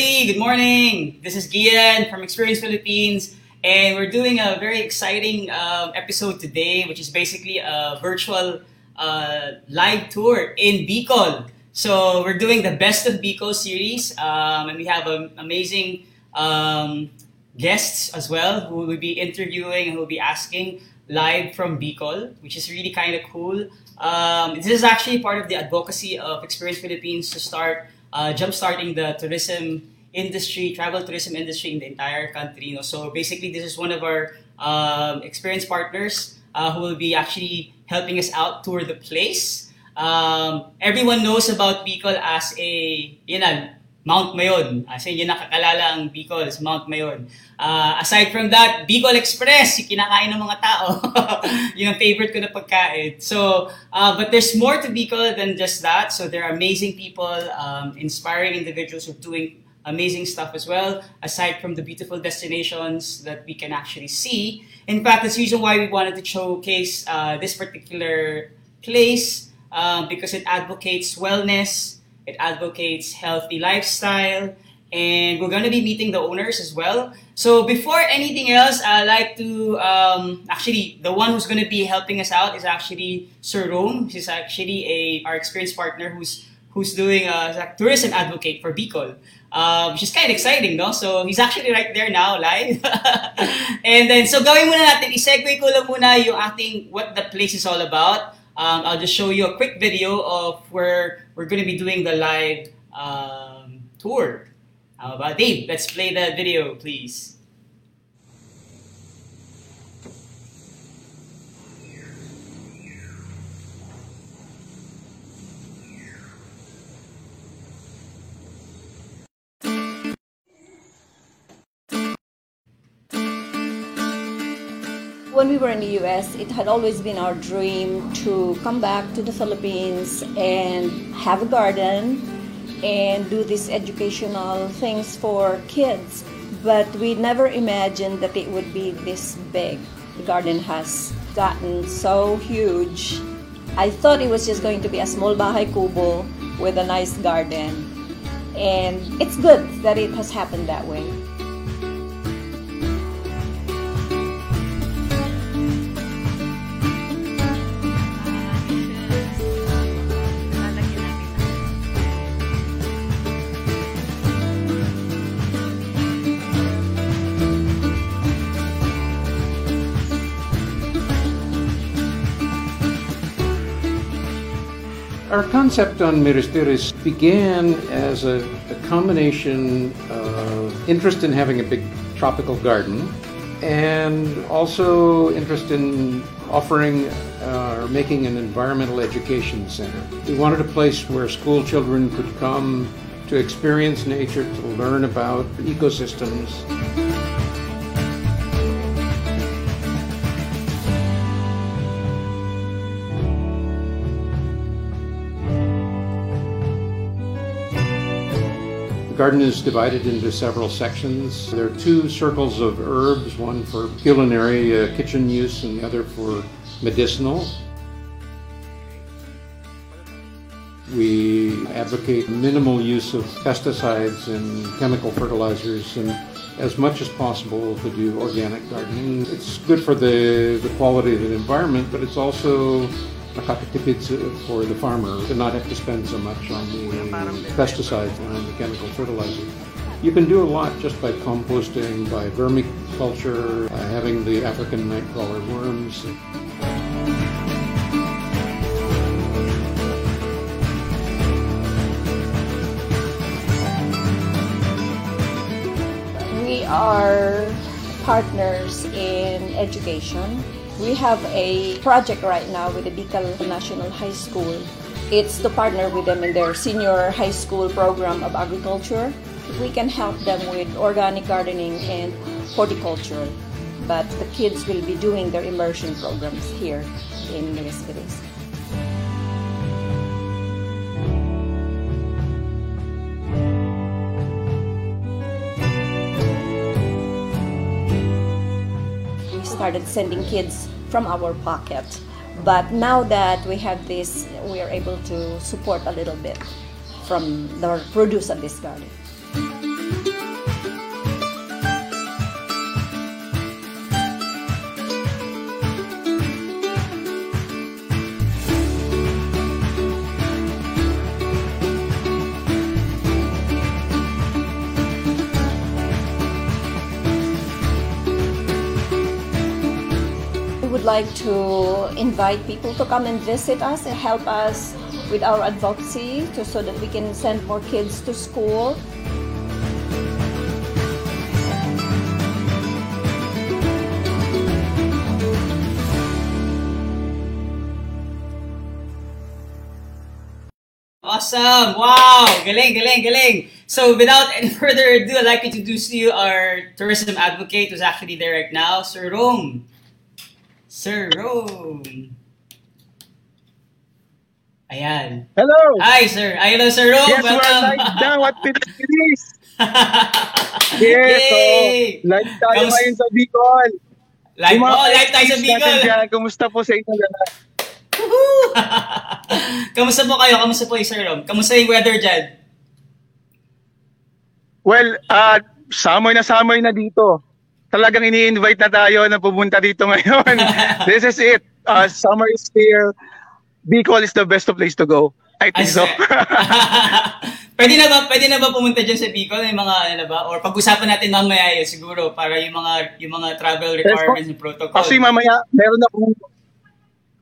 everybody. Good morning. This is Gian from Experience Philippines, and we're doing a very exciting um, episode today, which is basically a virtual uh, live tour in Bicol. So we're doing the Best of Bicol series, um, and we have um, amazing um, guests as well who will be interviewing and who will be asking live from Bicol, which is really kind of cool. Um, this is actually part of the advocacy of Experience Philippines to start uh, jumpstarting the tourism industry, travel tourism industry in the entire country. You know? So basically, this is one of our um, experienced partners uh, who will be actually helping us out tour the place. Um, everyone knows about Bicol as a, yun na, Mount Mayon. Kasi yun nakakalala ang Bicol is Mount Mayon. Uh, aside from that, Bicol Express, yung kinakain ng mga tao. yun ang favorite ko na pagkain. So, uh, but there's more to Bicol than just that. So there are amazing people, um, inspiring individuals who are doing amazing stuff as well, aside from the beautiful destinations that we can actually see. In fact, that's the reason why we wanted to showcase uh, this particular place uh, because it advocates wellness, it advocates healthy lifestyle, and we're going to be meeting the owners as well. So before anything else, I'd like to um, actually the one who's going to be helping us out is actually Sir Rome. He's actually a our experienced partner who's who's doing a, a tourism advocate for Bicol. Um, which is kind of exciting, no? So, he's actually right there now, live. and then, so gawin muna natin, i-segue ko lang muna yung ating, what the place is all about. Um, I'll just show you a quick video of where we're going to be doing the live um, tour. How about Dave? Let's play the video, please. When we were in the US, it had always been our dream to come back to the Philippines and have a garden and do these educational things for kids. But we never imagined that it would be this big. The garden has gotten so huge. I thought it was just going to be a small bahay kubo with a nice garden. And it's good that it has happened that way. Our concept on Miristiris began as a, a, combination of interest in having a big tropical garden and also interest in offering uh, or making an environmental education center. We wanted a place where school children could come to experience nature, to learn about ecosystems. Garden is divided into several sections. There are two circles of herbs, one for culinary uh, kitchen use and the other for medicinal. We advocate minimal use of pesticides and chemical fertilizers and as much as possible to do organic gardening. It's good for the, the quality of the environment, but it's also nakakatipid for the farmer to not have to spend so much on the pesticides and on the chemical fertilizer. You can do a lot just by composting, by vermiculture, by having the African nightcrawler worms. We are partners in education we have a project right now with the Bicol National High School. It's to partner with them in their senior high school program of agriculture. We can help them with organic gardening and horticulture, but the kids will be doing their immersion programs here in Mirisperis. Started sending kids from our pocket. But now that we have this, we are able to support a little bit from the produce of this garden. Like to invite people to come and visit us and help us with our advocacy to, so that we can send more kids to school. Awesome! Wow! Galing, galing, galing! So without any further ado, I'd like to introduce you our tourism advocate who's actually there right now, Sir Rome. Sir Rome. Ayan. Hello! Hi, sir. Hi, hello, Sir Rome. Yes, we're Welcome. live now at Pilipinas! Yes, so, Yay! live tayo Kamus- ngayon sa Bicol. Live, oh, live tayo sa Bicol. dyan, Kumusta po sa inyo lahat? Kamusta po kayo? Kamusta po, Sir Rome? Kamusta yung weather dyan? Well, uh, summer na summer na dito. Talagang ini-invite na tayo na pumunta dito ngayon. This is it. Uh, summer is here. Bicol is the best place to go. I think so. pwede na ba pwede na ba pumunta diyan sa Bicol may mga ano na ba or pag-usapan natin mamaya yun siguro para yung mga yung mga travel requirements and protocol. Kasi mamaya, meron na po.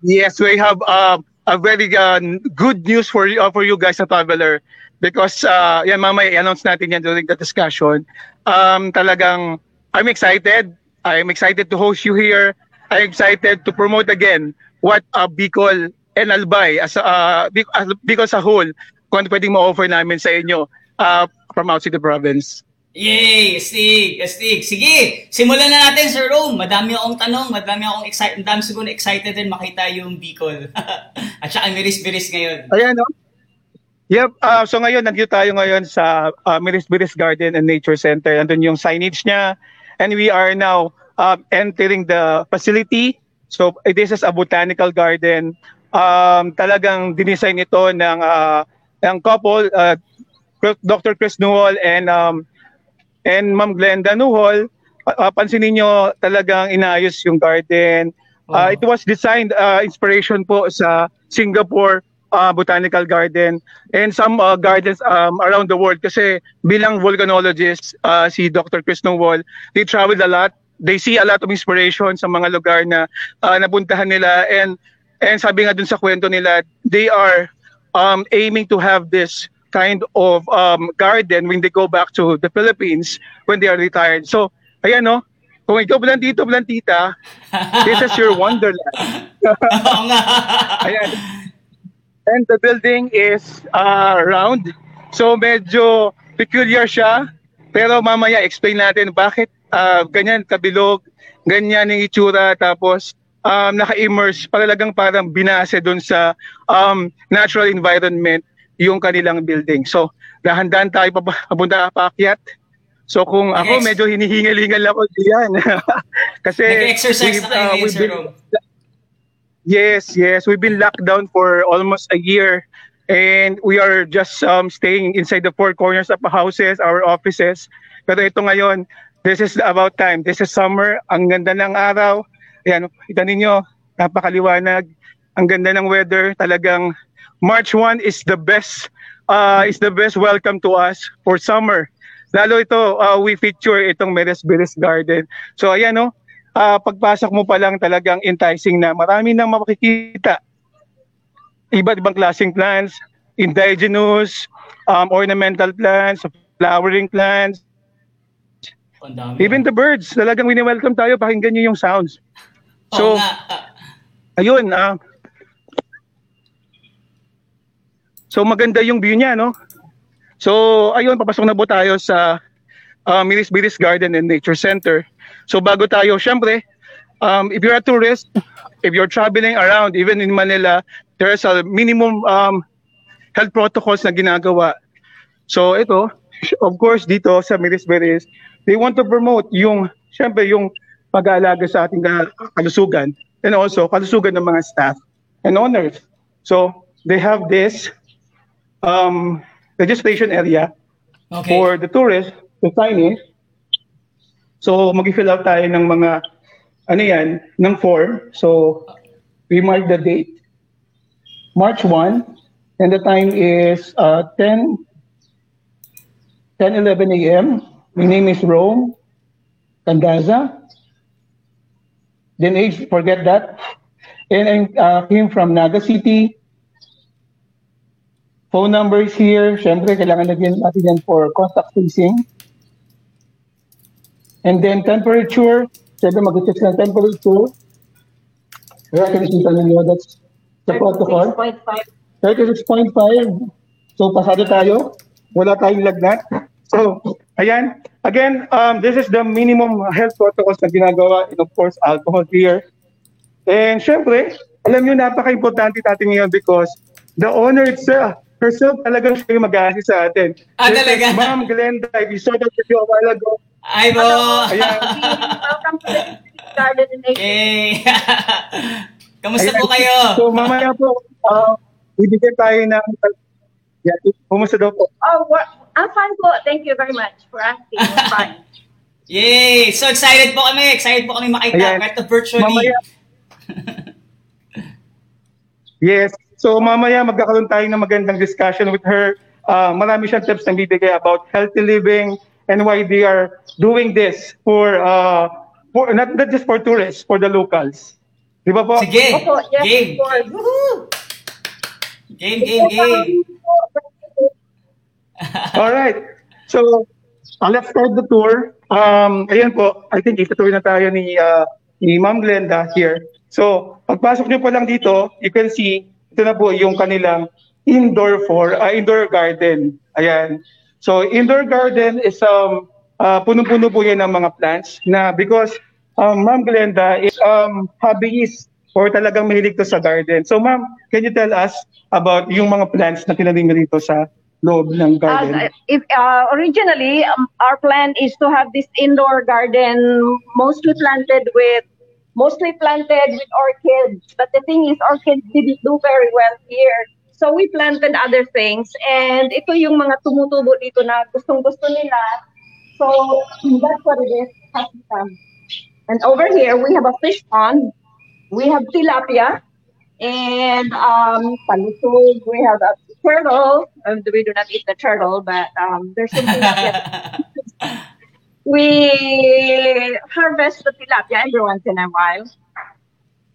Yes, we have uh, a very uh, good news for you, uh, for you guys, a traveler. Because, uh, yan, mamaya, i-announce natin yan during the discussion. Um, talagang, I'm excited. I'm excited to host you here. I'm excited to promote again what uh, Bicol and Albay, as, uh, as Bicol sa whole, kung ano pwedeng ma-offer namin sa inyo uh, from outside the province. Yay! Astig! Astig! Sige! Simulan na natin, Sir Rome. Madami akong tanong, madami akong excited, madami siguro excited din makita yung Bicol. At saka miris-biris ngayon. Ayan, no? Yep. Uh, so ngayon, nandito tayo ngayon sa uh, Miris Biris Garden and Nature Center. Nandun yung signage niya. And we are now um, entering the facility. So eh, this is a botanical garden. Um, talagang dinesign ito ng, uh, ng couple, uh, Dr. Chris Newell and um, and Ma'am Glenda Newell. Uh, pansinin nyo talagang inayos yung garden. Uh, Oh. it was designed uh, inspiration po sa Singapore uh, Botanical Garden and some uh, gardens um, around the world kasi bilang volcanologist uh, si Dr. Chris Nowell, they traveled a lot. They see a lot of inspiration sa mga lugar na uh, napuntahan nila and and sabi nga dun sa kwento nila, they are um, aiming to have this kind of um, garden when they go back to the Philippines when they are retired. So, ayan no, kung ikaw blantito, blantita, this is your wonderland. Oo nga. Ayan. And the building is uh, round. So medyo peculiar siya. Pero mamaya explain natin bakit uh, ganyan kabilog, ganyan yung itsura tapos um, naka-immerse talagang parang binase doon sa um, natural environment yung kanilang building. So dahan-dahan tayo pa papunta paakyat. So kung ako medyo hinihingal-hingal ako diyan. Kasi Nag-exercise na kayo uh, ngayon, Sir Rome. Yes, yes. We've been locked down for almost a year and we are just um, staying inside the four corners of the houses, our offices. Pero ito ngayon, this is about time. This is summer. Ang ganda ng araw. Ayan, kita ninyo, napakaliwanag. Ang ganda ng weather. Talagang March 1 is the best uh, is the best welcome to us for summer. Lalo ito, uh, we feature itong Meres Beres Garden. So ayan no, ah, pagpasok mo pa lang talagang enticing na marami nang makikita. Iba't ibang klaseng plants, indigenous, um, ornamental plants, flowering plants, Ang dami. even the birds. Talagang wini-welcome tayo, pakinggan nyo yung sounds. So, nga. ayun, ah. so maganda yung view niya, no? So, ayun, papasok na po tayo sa uh, Miris Biris Garden and Nature Center. So, bago tayo, syempre, um, if you're a tourist, if you're traveling around, even in Manila, there's a minimum um, health protocols na ginagawa. So, ito, of course, dito sa Miris Biris, they want to promote yung, syempre, yung pag-aalaga sa ating ka- kalusugan and also kalusugan ng mga staff and owners. So, they have this um, registration area Okay. for the tourists to sign in. So, mag-fill out tayo ng mga, ano yan, ng form. So, we mark the date, March 1, and the time is uh, 10, 10, 11 a.m. My name is Rome Candaza. Then age, forget that. And I uh, came from Naga City. Phone number is here. Siyempre, kailangan lagyan natin yan for contact tracing. And then temperature. Siyempre, mag-check ng temperature. Kaya kinikita ninyo, that's the protocol. 36.5. 36.5. So, pasado tayo. Wala tayong lagnat. So, ayan. Again, um, this is the minimum health protocols na ginagawa. And of course, alcohol here. And syempre, alam nyo, napaka-importante natin ngayon because the owner itself, herself talagang siya yung mag-assist sa atin. Ah, talaga? Ma'am Glenda, if you saw that video a while ago. Ay po! Ayan. Welcome to the Garden Nature. Yay! Kamusta Ayan. po kayo? So, mamaya po, uh, bibigyan tayo ng... Yeah, kumusta daw po? Oh, I'm fine po. Thank you very much for asking. We're fine. Yay! So excited po kami. Excited po kami makita Ayan. kahit na virtually. Mamaya. yes. So mamaya magkakaroon tayo ng magandang discussion with her. Uh, marami siyang tips na bibigay about healthy living and why they are doing this for uh, for not, not just for tourists, for the locals. Di ba po? Sige! Opo, yes, Game! Game, game, game! All right. So, uh, let's start the tour. Um, ayan po, I think itutuloy na tayo ni, uh, ni Ma'am Glenda here. So, pagpasok niyo po lang dito, you can see, ito na po yung kanilang indoor for uh, indoor garden. Ayan. So, indoor garden is um uh, punong-puno po yan ng mga plants na because um, Ma'am Glenda is um hobbyist or talagang mahilig to sa garden. So, Ma'am, can you tell us about yung mga plants na tinanim dito sa loob ng garden? Uh, if uh, originally um, our plan is to have this indoor garden mostly planted with mostly planted with orchids but the thing is orchids didn't do very well here. So we planted other things and ito yung mga tumutubo dito na gustong gusto nila. So that's what it is. And over here we have a fish pond. We have tilapia and um palusog. We have a turtle. And we do not eat the turtle but um there's some tilapia we harvest the tilapia every once in a while.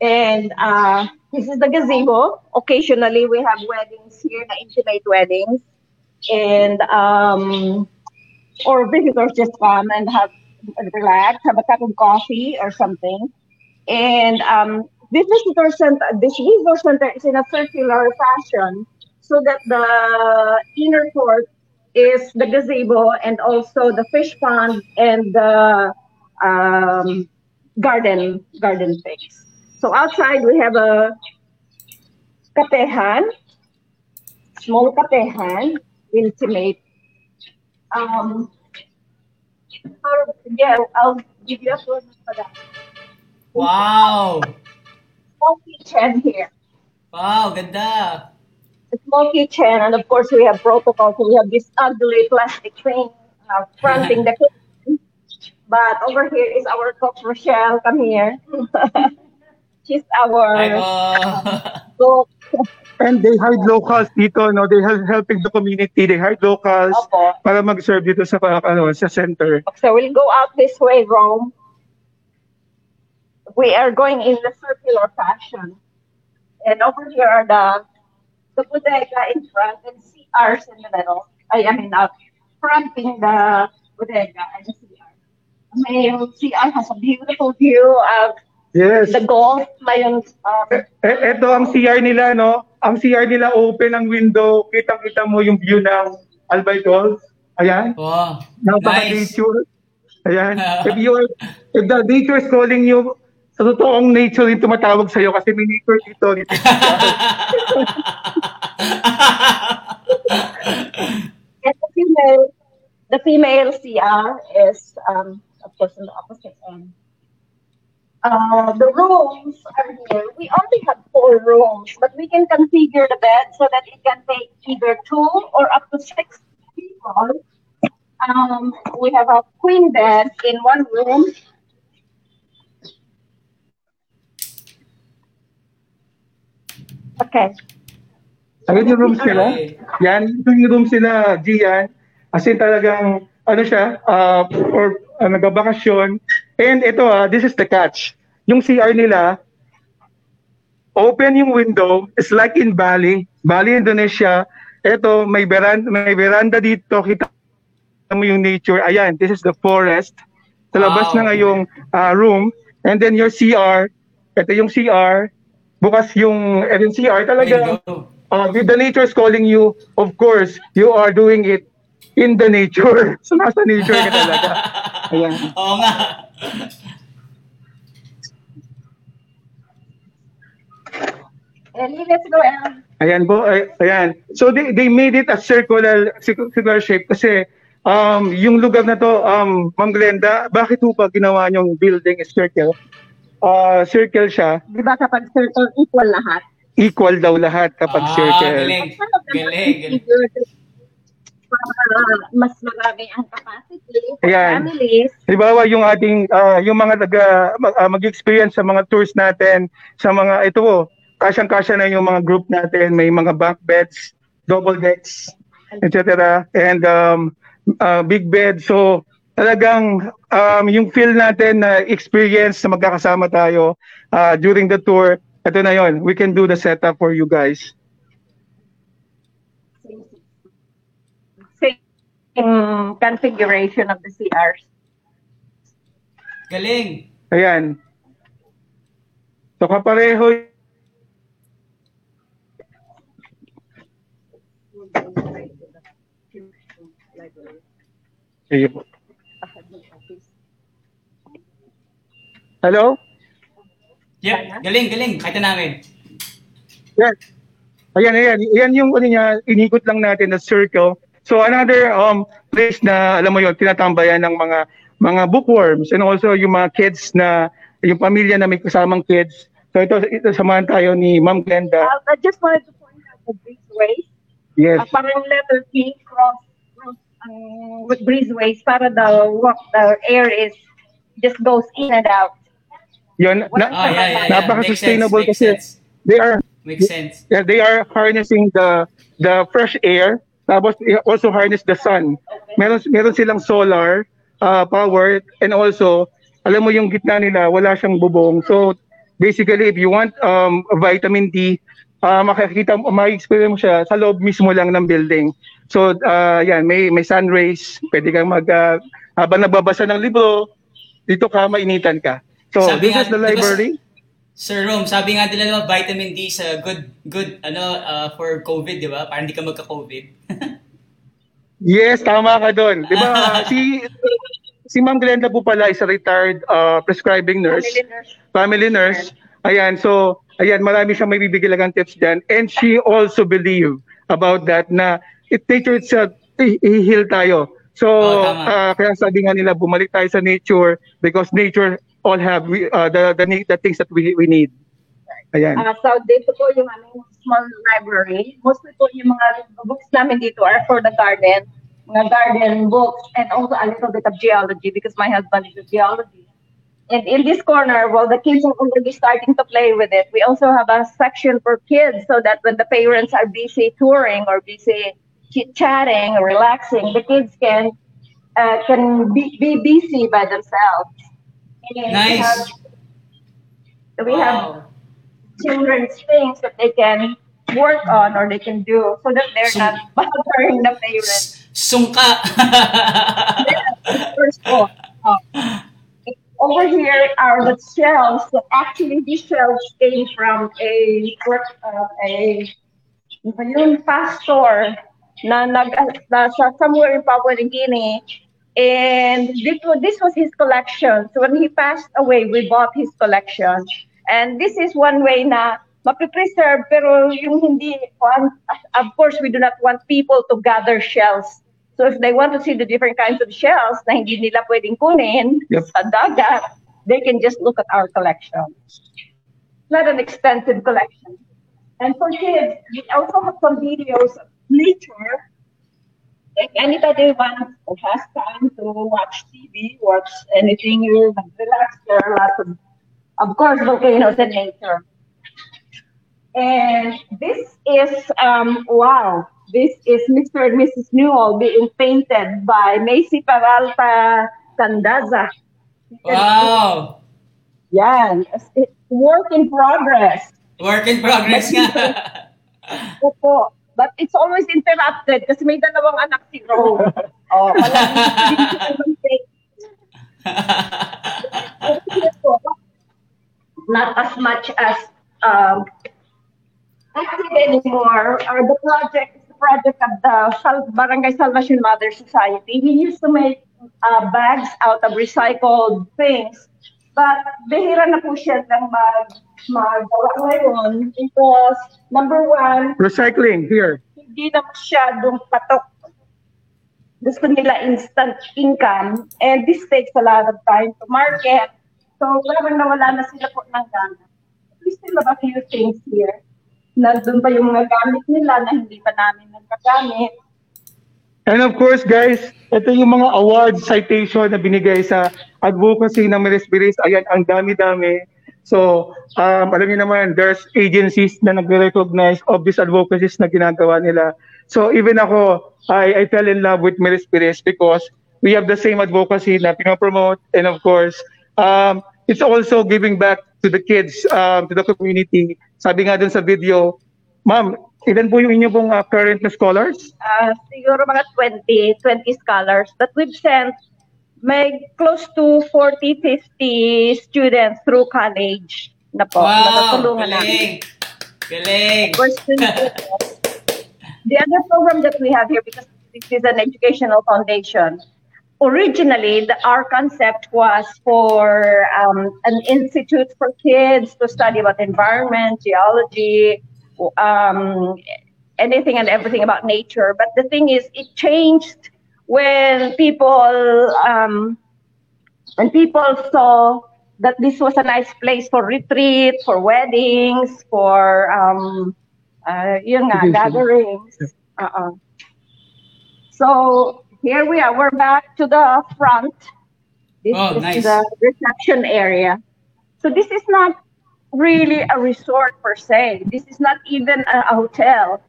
And uh this is the gazebo. Occasionally we have weddings here the intimate weddings. And um or visitors just come and have relax have a cup of coffee or something. And um, this visitor center, this visitor center is in a circular fashion, so that the inner court is the gazebo and also the fish pond and the um, garden garden things. So outside we have a katehan, small katehan, intimate. Um, yeah, I'll give you a tour for that. wow! Small kitchen here. Wow, ganda! A small kitchen, and of course we have protocols. We have this ugly plastic thing uh, fronting the kitchen. But over here is our cook Rochelle. Come here. She's our po! cook. And they hire locals dito, no? They help helping the community. They hire locals Opo. para mag-serve dito sa ano, sa center. So we'll go out this way, Rome. We are going in the circular fashion. And over here are the the bodega in front and CRs in the middle. I, I mean, uh, fronting the bodega and the CR. May CR has a beautiful view of Yes. the Gulf. Mayroon, um, E- eto ang CR nila, no? Ang CR nila open ang window. Kitang-kita mo yung view ng Albay Golf. Ayan. Wow! Nice! Napaka-nature. Ayan. If you are, if the nature is calling you, sa totoong nature yung tumatawag sa'yo kasi may nature dito. dito. and the female, the female CR is, um, of course, on the opposite end. Uh, the rooms are here. We only have four rooms, but we can configure the bed so that it can take either two or up to six people. Um, we have a queen bed in one room. Okay. Ayan yung rooms nila. Okay. Yan, ito yung rooms nila, Gian. As in talagang, ano siya, uh, or uh, nagabakasyon. And ito, ah, this is the catch. yung CR nila, open yung window, it's like in Bali, Bali, Indonesia. Ito, may veranda, may veranda dito, kita mo yung nature. Ayan, this is the forest. Sa labas Wow. na nga yung ah, room, and then your CR, ito yung CR, bukas yung, eh, yung CR talaga, uh, if the nature is calling you, of course, you are doing it in the nature. so, nasa nature ka talaga. Ayan. Oo nga. Ellie, let's go, El. Ayan po, ay, ayan. So they, they made it a circular circular shape kasi um yung lugar na to um Ma'am Glenda, bakit po pa ginawa niyong building is circle? Uh, circle siya, Di ba kapag circle equal lahat? equal daw lahat kapag ah, circle. galing. Galing, galing. Para mas marami ang capacity for Ayan. families. Halimbawa yung ating ah, yung mga taga mag, ah, mag-experience sa mga tours natin sa mga ito po, kasyang-kasya na yung mga group natin, may mga bunk beds, double decks, etc. And um, ah, big bed. So talagang um, yung feel natin na experience na magkakasama tayo ah, during the tour, ito na yon. We can do the setup for you guys. Same configuration of the CRs. Galing. Ayan. So kapareho Sige Hello? Yep, galing, galing. Kahit na namin. Yan. Ayan, ayan. Ayan yung ano niya, inikot lang natin na circle. So another um place na alam mo yon tinatambayan ng mga mga bookworms and also yung mga kids na yung pamilya na may kasamang kids. So ito, ito samahan tayo ni Ma'am Glenda. I just wanted to point out the breezeways. Yes. Uh, parang letter T cross, cross um, with breezeways para the walk, the air is just goes in and out. Yun, Oh, na, yeah, yeah, yeah. napaka-sustainable Makes kasi sense. they are Makes sense. yeah, they are harnessing the the fresh air tapos also harness the sun. Meron meron silang solar uh, power and also alam mo yung gitna nila wala siyang bubong. So basically if you want um vitamin D uh, makikita mo ma-experience mo siya sa loob mismo lang ng building. So uh, yan may may sun rays, pwede kang mag uh, habang nagbabasa ng libro dito ka mainitan ka. So Sabi this nga, is the library. Sir Rome, sabi nga nila no, vitamin D sa good good ano uh, for COVID, di ba? Para hindi ka magka-COVID. Yes, tama ka doon. 'Di ba? si si Ma'am Glenda po pala is a retired uh, prescribing nurse, Family nurse. family nurse. Ayan, so ayan, marami siyang may bibigyan tips diyan. And she also believe about that na it nature itself i-heal tayo. So, tama. uh, kaya sabi nga nila bumalik tayo sa nature because nature all have we- uh, the, the the things that we we need. Ayan. Uh, so dito po yung aming small library. Mostly po yung mga books namin dito are for the garden. Mga garden books and also a little bit of geology because my husband is a geologist. And in this corner, well, the kids are already starting to play with it. We also have a section for kids so that when the parents are busy touring or busy chit-chatting or relaxing, the kids can uh, can be, be busy by themselves. And we Nice. have- We have Wow. children's things that they can work on or they can do so that they're So- not bothering the parents. S- Sungka. First of all, uh, over here are the shells. So actually, these shells came from a work uh, a ano yun, pastor na nag na, sa somewhere in Papua New Guinea. And this was, this was his collection. So when he passed away, we bought his collection. And this is one way na mapipreserve pero yung hindi want, of course we do not want people to gather shells so if they want to see the different kinds of shells na hindi nila pwedeng kunin Yep. sa dagat they can just look at our collection it's not an expensive collection and for kids we also have some videos of nature like anybody wants has time to watch TV, watch anything, you relax. There are lots of, of course, volcanoes and nature. And this is, um, wow, this is Mr. and Mrs. Newell being painted by Macy Peralta Candaza. wow. Yan. Work in progress. Work in progress nga. Opo. But it's always interrupted kasi may dalawang anak si Rome. Oh, palagi not as much as um, active anymore. Or the project is the project of the Sal- Barangay Salvation Mother Society. We used to make uh, bags out of recycled things. But bihira na po siya ng mag magawa ngayon because number one, Recycling here. hindi na masyadong patok. Gusto nila instant income and this takes a lot of time to market. So parang nawala na sila po ng gana. We still have a few things here. Nandun pa yung mga gamit nila na hindi pa namin nagagamit. And of course, guys, ito yung mga award citation na binigay sa advocacy ng Miris Biris. Ayan, ang dami-dami. So, um, alam niyo naman, there's agencies na nagre-recognize of these advocacies na ginagawa nila. So, even ako, I, I fell in love with Miris Biris because we have the same advocacy na pinopromote. And of course, um, it's also giving back to the kids, um, to the community. Sabi nga dun sa video, Ma'am, ilan po yung inyo pong uh, current na scholars? Uh, siguro mga 20, 20 scholars. But we've sent may close to 40, 50 students through college na po. wow, Nakatulungan namin. galing. Galing. Of course, the other program that we have here, because this is an educational foundation, originally the, our concept was for um, an institute for kids to study about environment, geology, um, anything and everything about nature. But the thing is, it changed when people um, when people saw that this was a nice place for retreat, for weddings, for um, uh, yun nga, gatherings. Uh-uh. So here we are. We're back to the front. This Oh, is nice. the reception area. So this is not really a resort per se. This is not even a a hotel.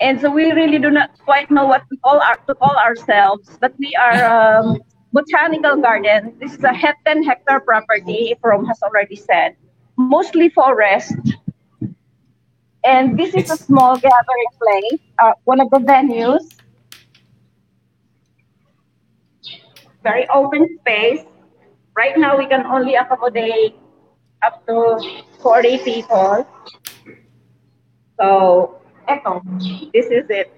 And so we really do not quite know what to call, our, to call ourselves, but we are um, botanical garden. This is a het- 10 hectare property, if From has already said, mostly forest. And this is a small gathering place, uh, one of the venues. Very open space. Right now, we can only accommodate up to 40 people. So, eto, this is it.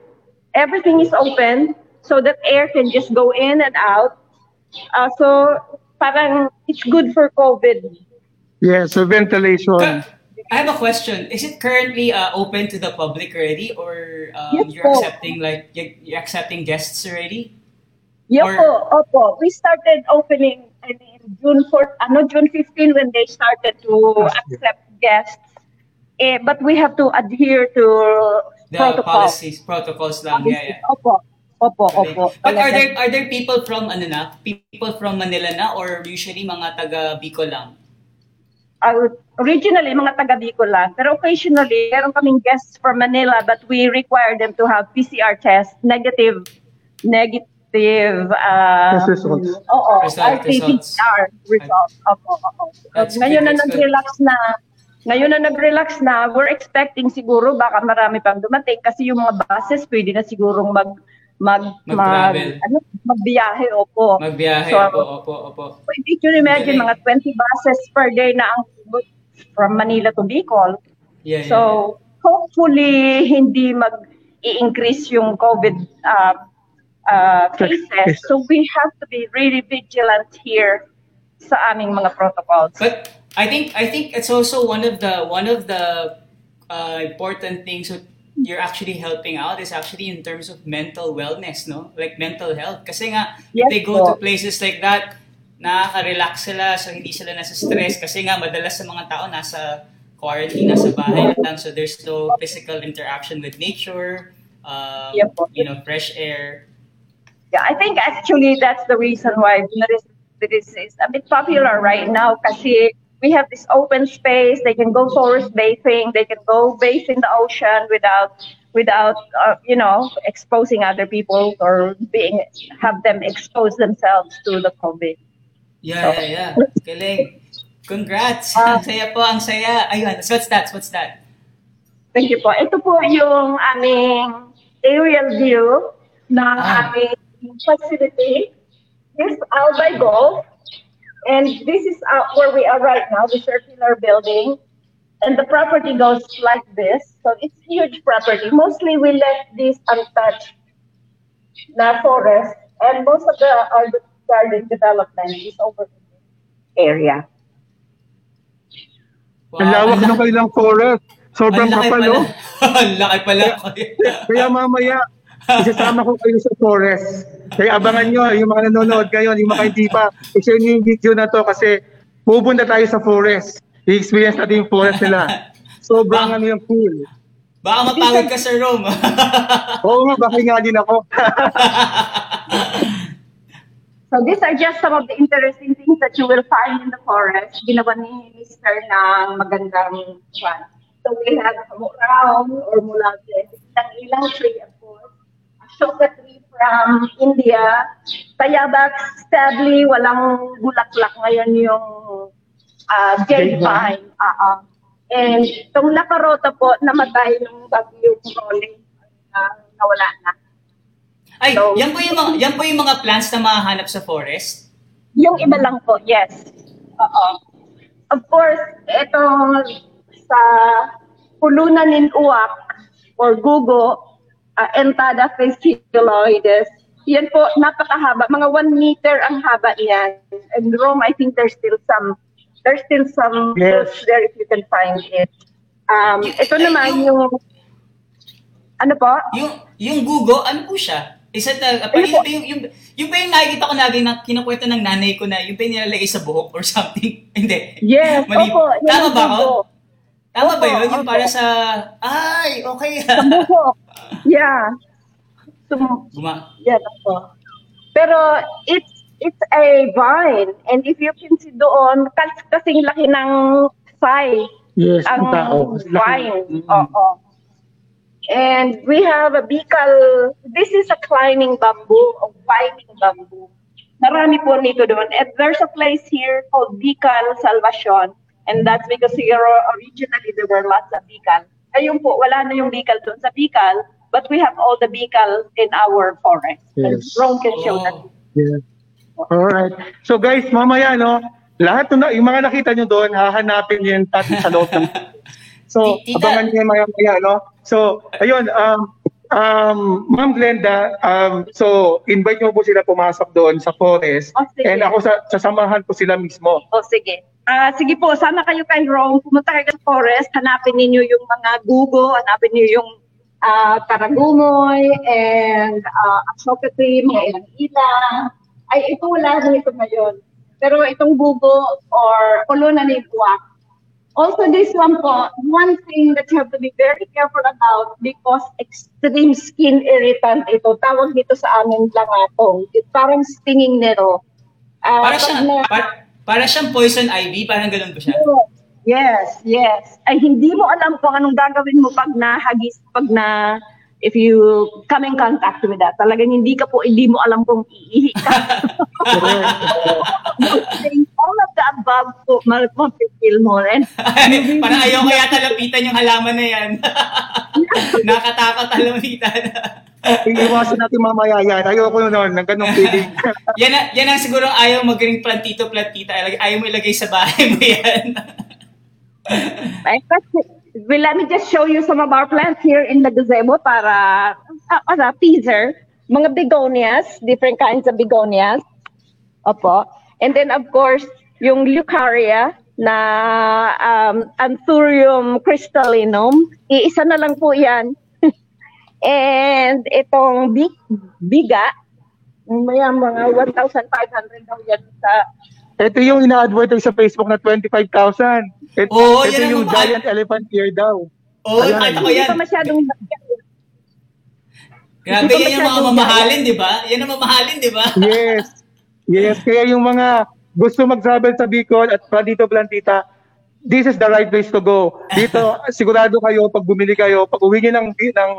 Everything is open so that air can just go in and out. Uh, so, parang it's good for COVID. Yes, so ventilation. I have a question. Is it currently uh, open to the public already, or um, Yes you're po. accepting like you're, you're accepting guests already? Yeah Or- po, opo. We started opening I mean, June 4, ano, June 15 when they started to accept guests. Eh, but we have to adhere to The protocols. policies, protocols lang. Yeah, yeah. Opo, opo, Galing. opo. But are there are there people from ano na? People from Manila na or usually mga taga Bicol lang? I would, originally, mga taga Bicol lang. Pero occasionally, meron kaming guests from Manila but we require them to have PCR test, negative, negative, um, Test results. Oo, Result, RT-PCR results. Opo, opo. That's ngayon na nag-relax na, ngayon na nag-relax na, we're expecting siguro baka marami pang dumating kasi yung mga buses pwede na sigurong mag mag mag, ano, magbiyahe opo. Magbiyahe, So, opo, opo, opo. Pwede you imagine Galing. mga 20 buses per day na ang from Manila to Bicol. Yeah, yeah, So, hopefully, hindi mag i-increase yung COVID uh, uh, cases. So, we have to be really vigilant here sa aming mga protocols. But I think I think it's also one of the one of the uh, important things that you're actually helping out is actually in terms of mental wellness, no? Like mental health. Kasi nga, Yes they go to places like that, nakaka-relax sila, so hindi sila nasa stress. Kasi nga, madalas sa mga tao nasa quarantine, nasa bahay lang, so there's no physical interaction with nature, um, Yep you know, fresh air. Yeah, I think actually that's the reason why Bunaris this is a bit popular right now kasi we have this open space. They can go forest bathing. They can go bathe in the ocean without without uh, you know exposing other people or being have them expose themselves to the COVID. Yeah, yeah, yeah. Galing. Congrats! Ah. ang saya po, ang saya. Ayun, so what's that? What's that? Thank you po. Ito po yung aming aerial view ng Ah. aming facility. This is Albay Golf. And this is uh, where we are right now, the circular building. And the property goes like this. So it's huge property. Mostly we left this untouched na forest. And most of the our garden development is over in this area. Ang lawak ng kanilang forest. Sobrang ang laki kapal, pala. oh. ang laki pala. Kaya mamaya, isasama ko kayo sa forest. Kaya abangan nyo, yung mga nanonood ngayon, yung mga hindi pa, i-share nyo yung video na to kasi pupunta tayo sa forest. I-experience natin yung forest nila. Sobrang ano yung cool. Baka mapagod ka sa Rome. Oo nga, bakit nga din ako. So these are just some of the interesting things that you will find in the forest. Ginawa ni Mr. ng magandang kwan. So we have Murao or Mulate, isang ilang tree tree from India. Tayabak, sadly, walang bulaklak ngayon yung uh, jade pine. Oo. And itong Lakarota po, namatay nung bagyong rolling. Uh, nawala na. Ay, So- yan po yung mga, yan po yung mga plants na mahanap sa forest. Yung iba lang po, yes. Oo. Of course, ito sa pulunan ng uwak or gugo, uh, entada fasciculoides, yan po, napakahaba. Mga one meter ang haba niyan. And Rome, I think there's still some, there's still some Yes. there if you can find it. Um, ito naman yung, ano po? Yung, yung gugo, ano po siya? Isa na, uh, Ano yung, yung, yung, yung ba yung nakikita ko lagi na kinukwento ng nanay ko na yung ba yung nilalagay sa buhok or something? Hindi. Yes, Mali- opo. Tama ba ako? Tama ba yun? Yung para sa, ay, okay. Buhok. Yeah. Sum- Guma. Yan ako. Pero it's it's a vine and if you can see doon kas kasing laki ng thigh Yes, ang tao. vine. Mm. Oo. And we have a bikal, this is a climbing bamboo, a climbing bamboo. Marami po nito doon. And there's a place here called Bicol Salvacion. And that's because here originally there were lots of Bicol. Ayun po, wala na yung Bicol doon sa Bicol, but we have all the Bicol in our forest. And Yes. Rome can show that. Oh. Yeah. Alright. So guys, mamaya no, lahat ng yung mga nakita nyo doon, hahanapin yung tat sa loob ng So, abangan nyo yung maya maya, no? So, ayun, um, um, Ma'am Glenda, um, so, invite nyo po sila pumasok doon sa forest. Oh, sige. And ako sa, sasamahan ko sila mismo. O sige. Ah, sige po, sana kayo kay Rome, pumunta kayo sa forest, hanapin ninyo yung mga gugo, hanapin niyo yung ah, karagumoy, and uh, ashoka tree, mga ilang ilang. Ay, ito wala na ito ngayon. Pero itong gugo or kuluna ni buwak. Also, this one po, one thing that you have to be very careful about because extreme skin irritant ito. Tawag dito sa amin langatong. It parang stinging nero. Ah, Para pag siya, na- para, para siyang poison ivy, parang ganun ba siya? Yes, yes. Ay hindi mo alam kung anong gagawin mo pag nahagis, pag na if you come in contact with that. Talagang hindi ka po, hindi mo alam kung iihi ka. All of the above po, mapipil mo. And parang ayaw ko yata lapitan yung halaman na yan. Nakatakot alapitan. Iiwasan natin mamaya yan. Ayoko noon, ng ganong feeling. yan, yan ang siguro ayaw magaling plantito-plantita. Ayaw mo ilagay sa bahay mo yan. Ay, kasi- well, let me just show you some of our plants here in the gazebo para uh, as a teaser. Mga begonias, different kinds of begonias. Opo. And then, of course, yung Leucaria na um, Anthurium crystallinum. Iisa na lang po yan. And itong big, biga, may mga 1,500 daw yan sa Ito yung ina-advertise sa Facebook na 25,000. Ito, Oo, ito yan ang yung mga- giant elephant ear daw. Oo, Ayan. kahit ako hindi yan. pa masyadong Grabe, Hindi pa yan yung mga masyadong mamahalin, di ba? Yan ang mamahalin, di ba? Yes. Yes, kaya yung mga gusto mag-travel sa Bicol at Plantito Plantita, this is the right place to go. Dito, sigurado kayo, pag bumili kayo, pag uwi nyo ng, ng,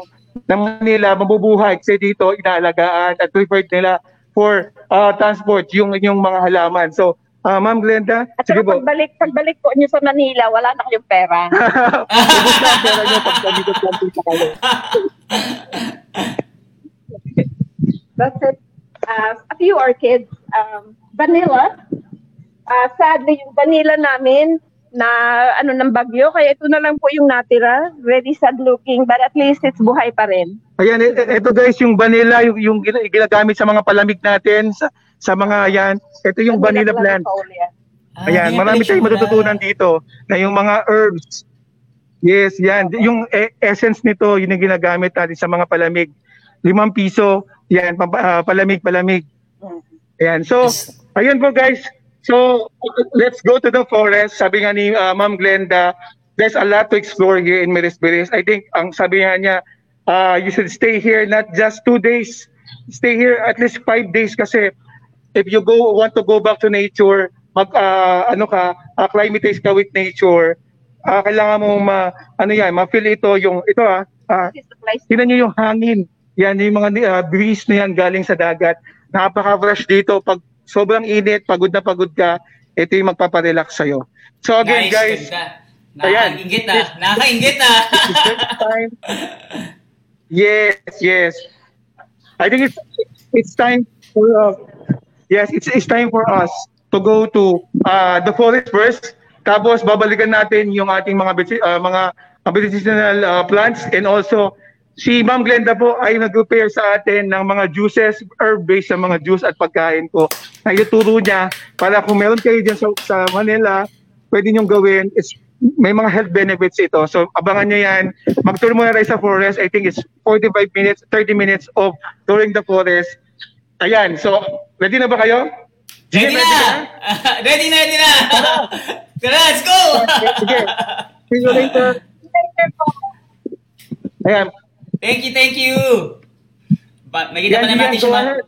ng Manila, mabubuhay kasi dito inaalagaan at preferred nila for uh, transport yung, yung mga halaman. So, Ah, Ma'am Glenda, At sige saka po. pagbalik, pagbalik po nyo sa Manila, wala na kayong pera. Ubus na ang pera niyo pag nandito lang po kayo. That's it. Uh, a few orchids. Um, vanilla. Uh, sadly, yung vanilla namin na ano ng bagyo, kaya ito na lang po yung natira. Very sad looking, but at least it's buhay pa rin. Ayan, e- e- ito guys, yung vanilla, yung, yung gina- ginagamit sa mga palamig natin, sa, sa mga yan. Ito yung vanilla plant. Ah, Ayan, marami tayong matututunan dito na yung mga herbs. Yes, yan. Yung e- essence nito, yun yung ginagamit natin sa mga palamig. Limang piso, yan, pam- ah, palamig, palamig. Ayan, so, ayun po guys. So, let's go to the forest. Sabi nga ni ah, Ma'am Glenda, there's a lot to explore here in Mirisbiris. I think, ang sabi nga niya, ah, you should stay here not just two days. Stay here at least five days kasi if you go want to go back to nature, mag ah, ano ka, acclimatize ka with nature, ah, kailangan mo ma ano yan, ma-feel ito yung ito ah, ah place. tingnan niyo yung hangin. Yan yung mga ah, breeze na yan galing sa dagat. Napaka-fresh dito pag sobrang init, pagod na pagod ka, ito yung magpaparelax sa'yo. So again Nice, guys. Nakakaingit ah. Nakakaingit time. Yes, yes. I think it's it's time for uh, yes, it's it's time for us to go to uh, the forest first. Tapos babalikan natin yung ating mga uh, mga medicinal uh, plants and also si Ma'am Glenda po ay nag-prepare sa atin ng mga juices, herb-based sa mga juice at pagkain po. Na ituturo niya para kung meron kayo dyan sa, sa Manila, pwede niyong gawin. It's, may mga health benefits ito. So abangan niyo yan. Mag-tour muna tayo sa forest. I think it's 45 minutes, 30 minutes of touring the forest. Ayan. So, ready na ba kayo? Sige, Ready na! ready na, ready na! Tara, let's go! Sige. See you later. Ayan. thank you, thank you! Ba, makita pa naman natin siya. ma-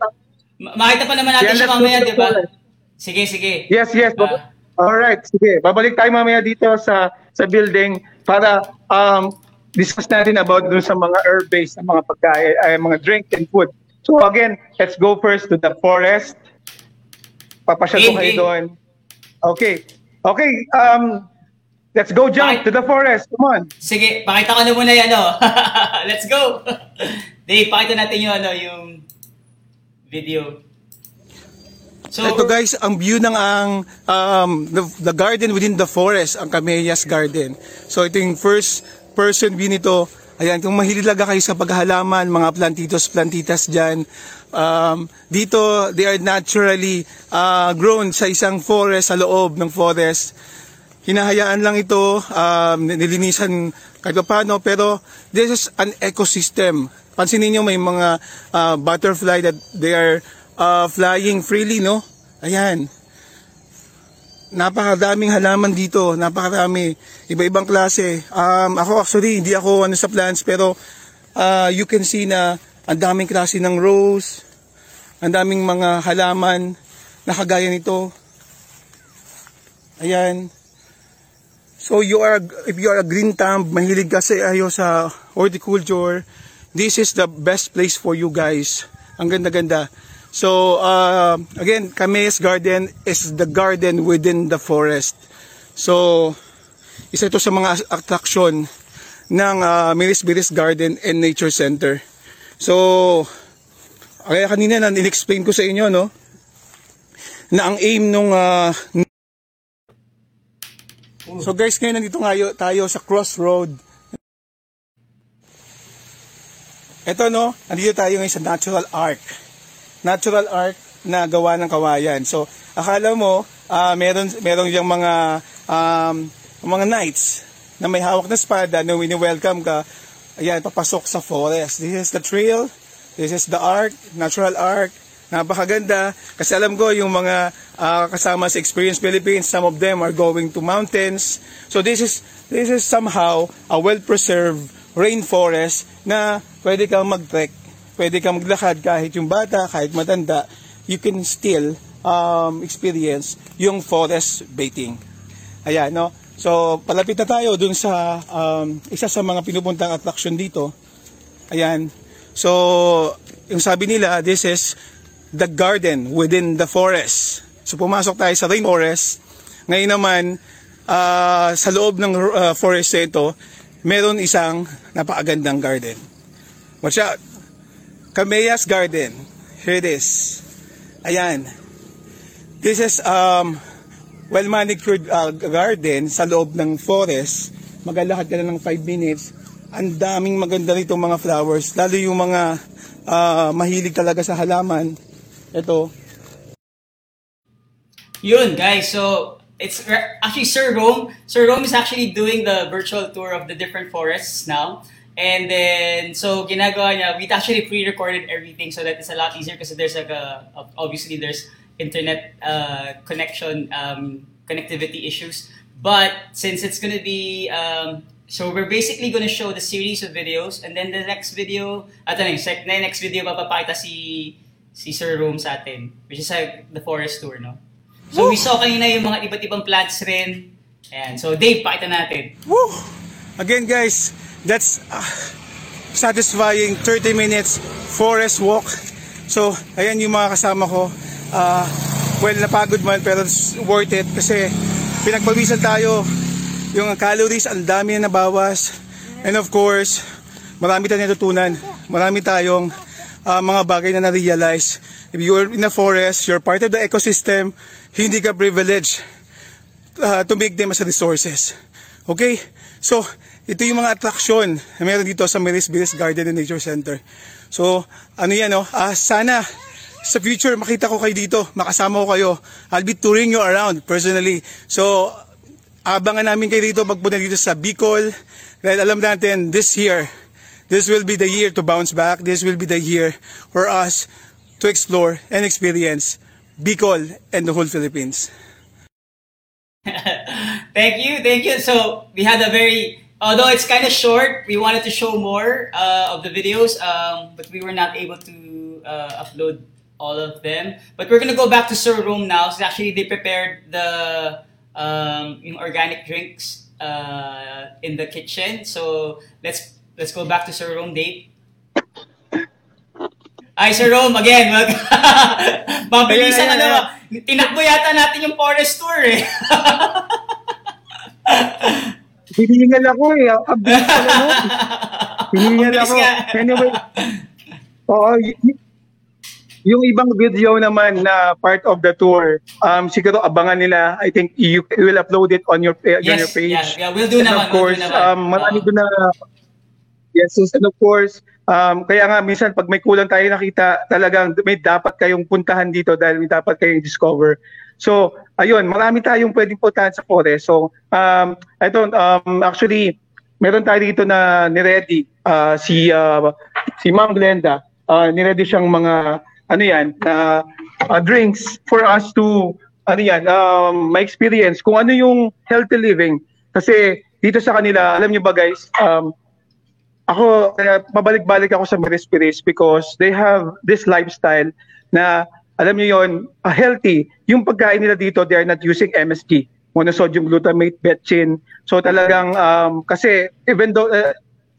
ma- makita pa naman natin siya mamaya, di ba? Sige, sige. Yes, yes. Ah. Alright, sige. Babalik tayo mamaya dito sa sa building para um, discuss natin about dun sa mga herb-based na mga pagkain, ay, mga drink and food. So again, let's go first to the forest. Papasyal ko kayo doon. Okay. Okay, um, let's go jump Bakit? to the forest. Come on. Sige, pakita ko na muna yan, ano. let's go! Dave, pakita natin yung, ano, yung video. So, Ito guys, ang view ng ang um, the, the garden within the forest, ang Camellias Garden. So ito yung first person view nito. Ayan, kung mahilig kayo sa paghahalaman, mga plantitos, plantitas dyan. Um, dito, they are naturally uh, grown sa isang forest, sa loob ng forest. Hinahayaan lang ito, um, nilinisan kahit pa paano, pero this is an ecosystem. Pansinin nyo may mga uh, butterfly that they are uh, flying freely, no? Ayan. Napakadaming halaman dito, napakarami. Iba-ibang klase. Um, ako actually, hindi ako ano sa plants, pero uh, you can see na ang daming klase ng rose, ang daming mga halaman na kagaya nito. Ayan. So you are if you are a green thumb, mahilig kasi ayo sa horticulture, this is the best place for you guys. Ang ganda-ganda. So uh, again, Camellias Garden is the garden within the forest. So isa ito sa mga attraction ng uh, Miris Biris Garden and Nature Center. So kaya kanina na in-explain ko sa inyo no na ang aim nung uh, So guys, ngayon nandito tayo, tayo sa crossroad. Ito no, nandito tayo ngayon sa natural arc. Natural arc na gawa ng kawayan. So, akala mo, ah meron, meron yung mga, um, mga knights na may hawak na espada na wini-welcome ka. Ayan, papasok sa forest. This is the trail. This is the arc, natural arc. Napakaganda. Kasi alam ko yung mga ah, kasama sa Experience Philippines, some of them are going to mountains. So this is this is somehow a well-preserved rainforest na pwede kang mag-trek, pwede kang maglakad kahit yung bata, kahit matanda, you can still um, experience yung forest bathing. Ayan, no? So, palapit na tayo dun sa um, isa sa mga pinupuntang attraction dito. Ayan. So, yung sabi nila, this is the garden within the forest. So pumasok tayo sa rainforest. Ngayon naman, ah, sa loob ng ah, forest na ito, meron isang napakagandang garden. Watch out! Camellias Garden. Here it is. Ayan. This is um, well manicured uh, garden sa loob ng forest. Magalakad ka lang ng 5 minutes. Ang daming maganda rito mga flowers. Lalo yung mga ah, mahilig talaga sa halaman. Ito. Yun, guys. So, it's actually Sir Rome. Sir Rome is actually doing the virtual tour of the different forests now. And then, so ginagawa niya, we actually pre-recorded everything so that it's a lot easier kasi there's like a, obviously there's internet uh, connection, um, connectivity issues. But since it's gonna be, um, so we're basically gonna show the series of videos and then the next video, at yung sec- na next video papapakita si si Sir Rome sa atin, which is like the forest tour, no? So we saw kanina yung mga iba't ibang plants rin. Ayan. So Dave, pakita natin. Woo! Again guys, that's uh, satisfying 30 minutes forest walk. So, ayan yung mga kasama ko. Uh, well, napagod man pero it's worth it kasi pinagpawisan tayo. Yung calories, ang dami na nabawas. And of course, marami tayong natutunan. Marami tayong uh, mga bagay na na-realize. If you're in a forest, you're part of the ecosystem, hindi ka privileged uh, to make them as resources. Okay? So, ito yung mga attraction na meron dito sa Maris Biris Garden and Nature Center. So, ano yan, no? Ah, sana sa future makita ko kayo dito, makasama ko kayo. I'll be touring you around personally. So, abangan namin kayo dito pagpunta dito sa Bicol. Dahil alam natin, this year, this will be the year to bounce back. This will be the year for us to explore and experience Bicol and the whole Philippines. thank you, thank you. So we had a very, although it's kind of short, we wanted to show more uh, of the videos, um, but we were not able to uh, upload all of them. But we're gonna go back to Sir Room now. So actually, they prepared the um, organic drinks uh, in the kitchen. So let's let's go back to Sir Room, Dave. Ay, Sir Rome, again, mag... Mabilisan Ayan, ano, ayan, tinakbo yata natin yung forest tour eh. Hiningal ako eh. Ang bilis ko na, no? Hiningal ako. Anyway, oo, yung ibang video naman na part of the tour, um, siguro abangan nila. I think you, you will upload it on your, uh, on your yes, page. yeah, yeah, we'll do And naman. of course, we'll do naman. um, marami doon na Yes, yes, and of course, um, kaya nga minsan pag may kulang tayo nakita, talagang may dapat kayong puntahan dito dahil may dapat kayong discover. So, ayun, marami tayong pwedeng puntahan sa forest. So, um, ito, um, actually, meron tayo dito na niready uh, si uh, si Ma'am Glenda. Uh, niready siyang mga ano yan, na uh, drinks for us to ano yan, um, my experience kung ano yung healthy living. Kasi dito sa kanila, alam niyo ba guys, um, ako, kaya pabalik-balik ako sa Marispiris because they have this lifestyle na, alam niyo yon uh, healthy. Yung pagkain nila dito, they are not using MSG, monosodium glutamate, betchin. So talagang, um, kasi even though, uh,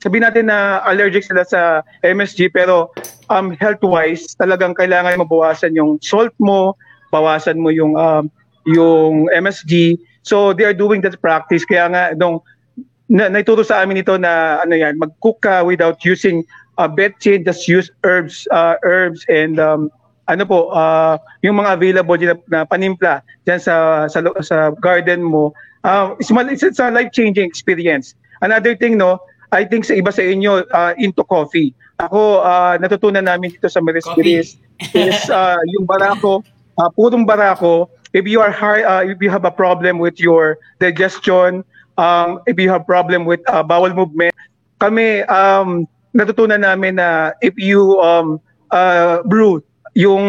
sabihin natin na allergic sila sa MSG, pero um, health-wise, talagang kailangan mabawasan yung salt mo, bawasan mo yung um, yung MSG. So they are doing that practice. Kaya nga, nung na, naituro sa amin ito na ano yan, mag-cook ka without using uh, betchin, just use herbs, uh, herbs and um, ano po, uh, yung mga available dyan na, na panimpla dyan sa, sa, sa garden mo. Uh, it's, it's, a life-changing experience. Another thing, no, I think sa iba sa inyo, uh, into coffee. Ako, uh, natutunan namin dito sa Maris is uh, yung barako, uh, purong barako, if you are high, uh, if you have a problem with your digestion, um, if you have problem with uh, bowel movement, kami um, natutunan namin na if you um, uh, brew yung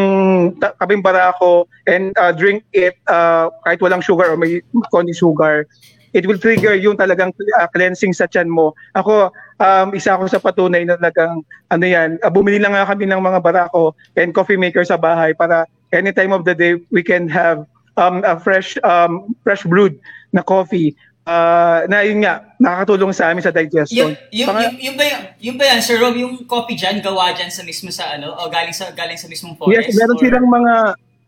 kaping barako and uh, drink it uh, kahit walang sugar or may konti sugar, it will trigger yung talagang uh, cleansing sa tiyan mo. Ako, um, isa ako sa patunay na talagang, ano yan, uh, bumili lang nga kami ng mga barako and coffee maker sa bahay para any time of the day we can have um, a fresh um, fresh brewed na coffee uh, na yun nga, nakakatulong sa amin sa digestion. Yung, yung, Panga- yung, yung, ba yung, yung ba yan, Sir Rob, yung coffee dyan, gawa dyan sa mismo sa ano, o galing sa, galing sa mismong forest? Yes, meron or- silang mga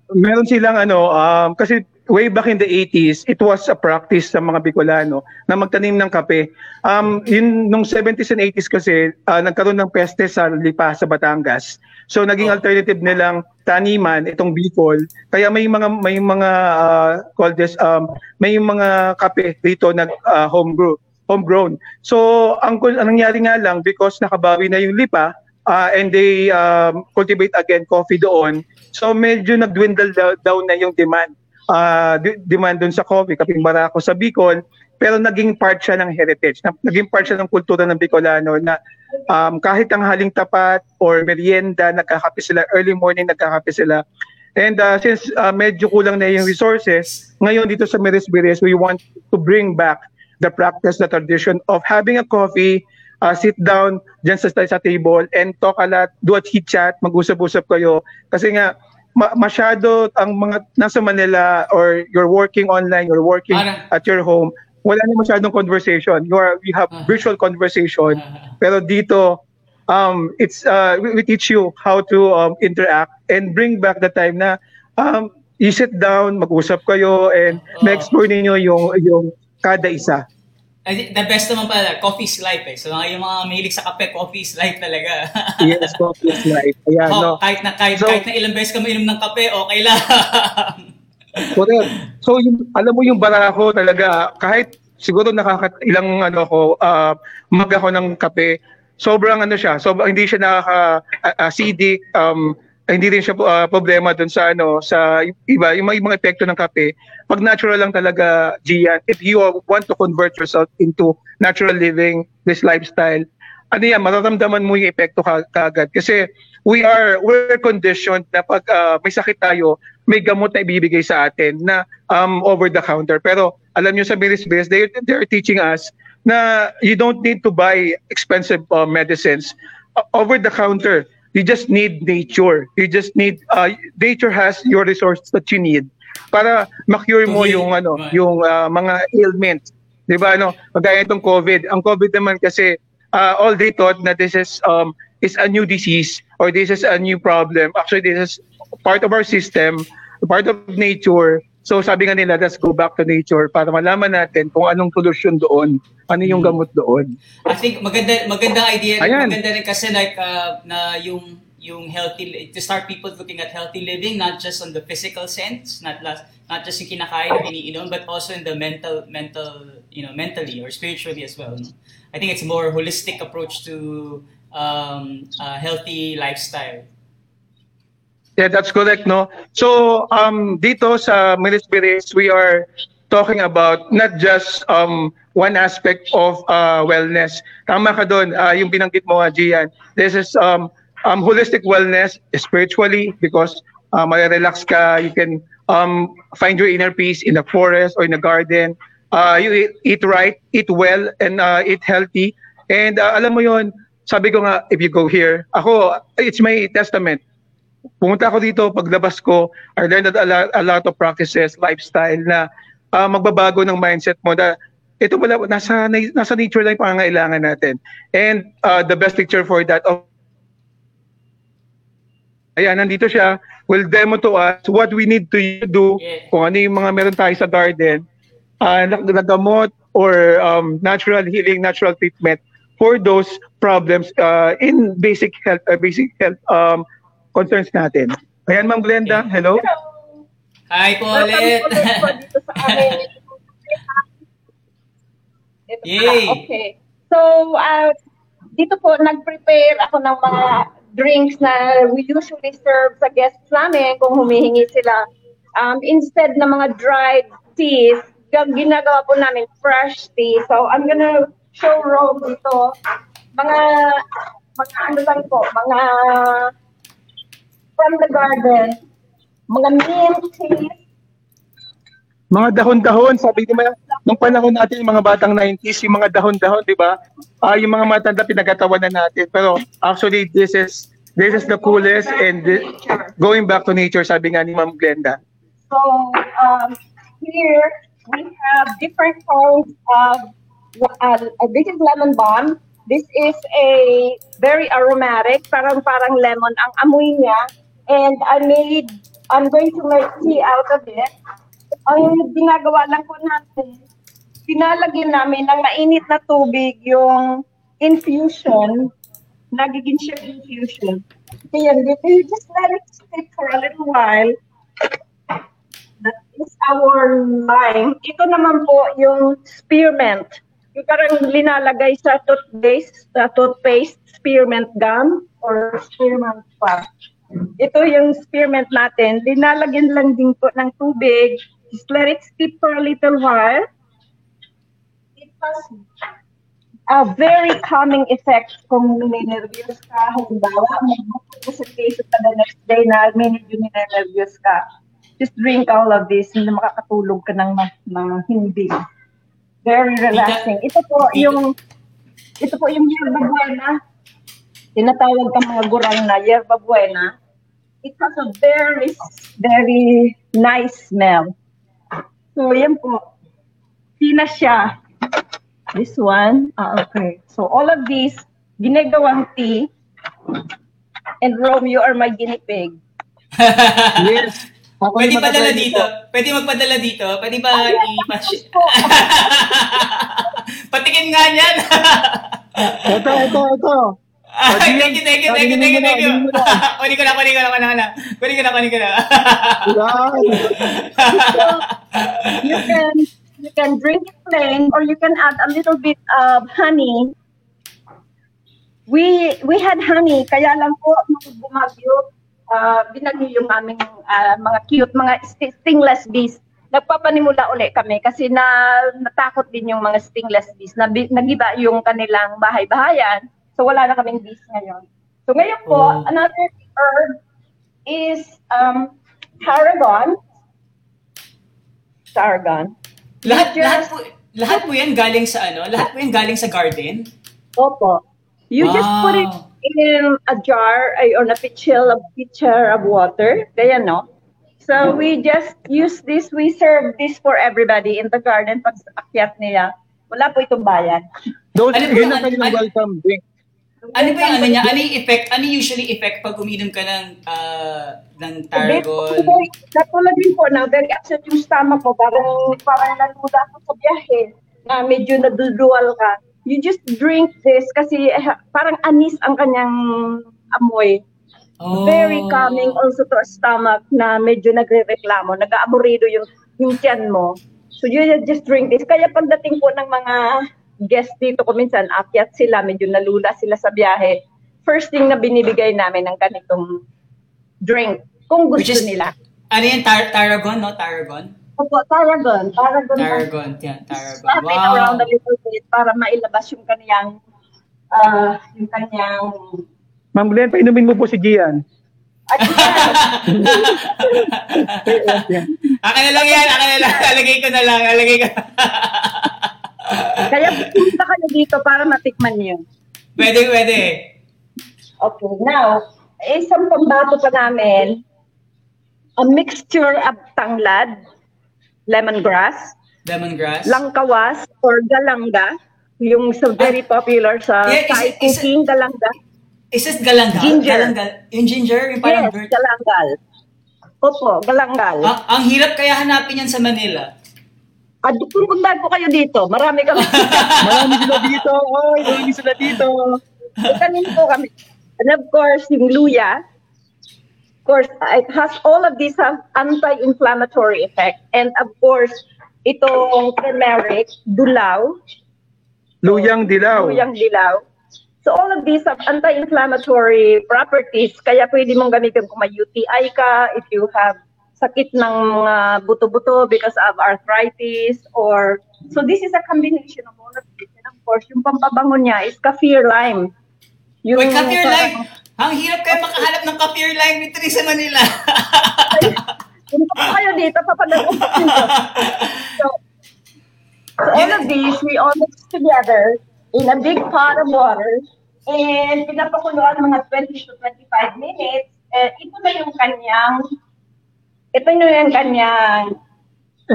meron silang ano, um, kasi way back in the 80s, it was a practice sa mga Bicolano na magtanim ng kape. Um, yun, nung 70s and 80s kasi, ah, nagkaroon ng peste sa lipa sa Batangas. So naging Oh. alternative nilang taniman itong Bicol. Kaya may mga may mga uh, call this um may mga kape dito nag uh, homebrew homegrown. So ang, ang nangyari nga lang because nakabawi na yung lipa uh, and they um, cultivate again coffee doon. So medyo nagdwindle down na yung demand. Uh, demand doon sa coffee, kaping barako sa Bicol, pero naging part siya ng heritage. Na- Naging part siya ng kultura ng Bicolano na um, kahit ang haling tapat or merienda, nagkakape sila, early morning nagkakape sila. And uh, since uh, medyo kulang na yung resources, ngayon dito sa Meres Beres, we want to bring back the practice, the tradition of having a coffee, uh, sit down dyan sa, sa table and talk a lot, do a chit chat, mag-usap-usap kayo. Kasi nga, ma- masyado ang mga nasa Manila or you're working online, you're working Ano? at your home, wala na masyadong conversation. You are you have Ah. virtual conversation. Ah. Pero dito um it's uh we, we teach you how to um, interact and bring back the time na um you sit down, mag-usap kayo and Oo. ma-explore ninyo yung yung kada isa. The best naman pala, coffee's life eh. So yung mga mahilig sa kape, coffee's life talaga. Yes, coffee is life. Ayan, Oh, no. kahit na kahit, So- kahit na ilang beses ka mainom ng kape, okay lang. Correct. So yung alam mo yung barako talaga kahit siguro nakaka ilang ano ko uh, mag ako ng kape sobrang ano siya sobrang hindi siya nakaka uh, acidic um hindi rin siya uh, problema dun sa ano sa iba yung mga, yung mga epekto ng kape pag natural lang talaga Gian if you want to convert yourself into natural living this lifestyle ano yan mararamdaman mo yung epekto ka, kagad kasi we are we're conditioned na pag uh, may sakit tayo may gamot na ibibigay sa atin na um, over the counter. Pero alam nyo sa Miris Base, they, they're teaching us na you don't need to buy expensive uh, medicines uh, over the counter. You just need nature. You just need, uh, nature has your resources that you need para ma-cure mo yung ano, yung uh, mga ailments. 'Di ba ano? Kagaya itong COVID. Ang COVID naman kasi uh, all they thought na this is um is a new disease or this is a new problem. Actually, this is part of our system, part of nature. So sabi nga nila, let's go back to nature para malaman natin kung anong solusyon doon, ano yung Hmm. gamot doon. I think maganda maganda idea Ayan. maganda rin kasi like uh, na yung yung healthy to start people looking at healthy living not just on the physical sense not last, not just yung kinakain or iniinom but also in the mental mental you know mentally or spiritually as well no? I think it's a more holistic approach to um, a healthy lifestyle Yeah, that's correct, no? So, um, dito sa Minisbiris, we are talking about not just um, one aspect of uh, wellness. Tama ka doon, uh, yung binanggit mo, Gian. This is um, um, holistic wellness spiritually because uh, relax ka, you can um, find your inner peace in the forest or in the garden. Uh, you eat, eat right, eat well, and uh, eat healthy. And uh, alam mo yon sabi ko nga, if you go here, ako, it's my testament pumunta ako dito, paglabas ko, I learned a lot, a lot of practices, lifestyle na ah, magbabago ng mindset mo na ito pala, nasa, nasa nature lang yung pangangailangan natin. And uh, the best picture for that, of Ayan, nandito siya, will demo to us what we need to do, Yeah. kung ano yung mga meron tayo sa garden, uh, nagamot or um, natural healing, natural treatment for those problems uh, in basic health, uh, basic health um, concerns natin. Ayan, Ma'am Glenda, hello. Hi po ulit Yay! Okay. So, uh, dito po, nag-prepare ako ng mga drinks na we usually serve sa guests namin kung humihingi sila. Um, instead ng mga dried teas, ginagawa po namin fresh tea. So, I'm gonna show Rome dito. Mga, mga ano lang po, mga from the garden, mga mint tea, Mga dahon-dahon, sabi ba, nung panahon natin, yung mga batang 90s, yung mga dahon-dahon, di ba? Ah, yung mga matanda pinagkatawanan natin. Pero actually, this is this is the coolest and the- going back to nature, sabi nga ni Ma'am Glenda. So um, here we have different kinds of. Uh, this is lemon balm. This is a very aromatic, parang parang lemon ang amoy niya. And I made I'm going to make tea out of it. Ang ginagawa lang po natin, pinalagyan namin ng mainit na tubig yung infusion, nagiging siya infusion. Kaya you just let it sit for a little while. That is our lime. Ito naman po yung spearmint. Yung parang linalagay sa toothpaste, sa toothpaste, spearmint gum or spearmint pa. Ito yung spearmint natin. Linalagyan lang din po ng tubig. Just let it steep for a little while. It has a very calming effect kung ninervyos ka. Halimbawa, mag-book ka sa case pa the next day na medyo ninervyos ka. Just drink all of this and makakatulog ka ng, ng hindi. Very relaxing. Ito po yung ito po yung yerba buena. Tinatawag ka mga gurang na yerba buena. It has a very, very nice smell. So, yan po. Tina siya. This one. Ah, okay. So, all of these, ginagawang tea. And Rome, you are my guinea pig. Yes. Ako Pwede padala dito. po. Pwede magpadala dito. Pwede ba i-pass? Patikin nga niyan. Ito, ito, ito. Thank you, thank you, thank you, thank you, thank you. Kunin ko na, kunin ko na, kunin ko na. Kunin ko na, kunin ko na. You can you can drink it plain or you can add a little bit of honey. We we had honey kaya lang po nung bumagyo uh, binagyo yung aming ah, mga cute mga sti- stingless bees. Nagpapanimula uli kami kasi na natakot din yung mga stingless bees na bi- nagiba yung kanilang bahay-bahayan. So wala na kaming bees ngayon. So ngayon po, Oh. another herb is um, tarragon. Tarragon. lahat, Just- lahat po, lahat po yan galing sa ano? Lahat po yan galing sa garden? Opo. You just put it Wow. in a jar ay, or a pitcher of pitcher of water. Kaya no. So we just use this. We serve this for everybody in the garden pag akyat nila. Wala po itong bayan. Those, Ano yun ang kanilang welcome drink. Ano ba yung ano niya? Ano yung effect? Ano usually effect pag uminom ka ng, ah, ng? Very, katulad din po na very upset yung stomach ko. Parang, parang naluda ako sa biyahe na medyo nadudual ka. You just drink this kasi eh, parang anis ang kanyang amoy. Oh. Very calming also to a stomach na medyo nagre-reklamo, nag-aaburido yung, yung tiyan mo. So you just drink this. Kaya pagdating po ng mga guest dito ko minsan, akyat sila, medyo nalula sila sa biyahe. First thing na binibigay namin ng ganitong drink, kung gusto Which is- nila. Ano yung tar- tarragon, no? Tarragon? Opo, Tarragon. Tarragon. Tarragon, yan, tarragon. Wow. around a little bit para mailabas yung kaniyang ah yung kaniyang Ma'am Glenn, painumin mo po si Gian. yan, Akin na lang yan, akin na lang. Alagay ko na lang, alagay ko. kaya punta kayo dito para matikman niyo. pwede, pwede. Okay, now, isang pambato pa namin, a mixture of tanglad, lemongrass, Lemongrass. langkawas, or galanga, yung so very popular sa Yeah, Thai is cooking, galanga. Is it galangal? Ginger. Galangal. Yung ginger, yung parang Yes, bird. galangal. Opo, galangal. Ah, ang hirap kaya hanapin yan sa Manila. At pupuntahan ko kayo dito, marami kami. Marami sila dito. Oy, marami sila dito. Itanin po kami. And of course, yung luya, of course, it has all of these have anti-inflammatory effect. And of course, itong turmeric, dulaw, Luyang dilaw. luyang dilaw. So all of these have anti-inflammatory properties. Kaya pwede mong gamitin kung may UTI ka, if you have sakit ng mga buto-buto because of arthritis or so this is a combination of all of this. And of course, yung pampabango niya is kaffir lime. Yung Uy, kaffir parang- lime! Ang hirap kaya makahanap ng kaffir lime dito rin sa Manila. Kung pa kayo dito, papadala ko. So, so all of these, we all mix together in a big pot of water and pinapakuluan mga 20 to 25 minutes. Eh, ito na yung kanyang, ito na yung kanyang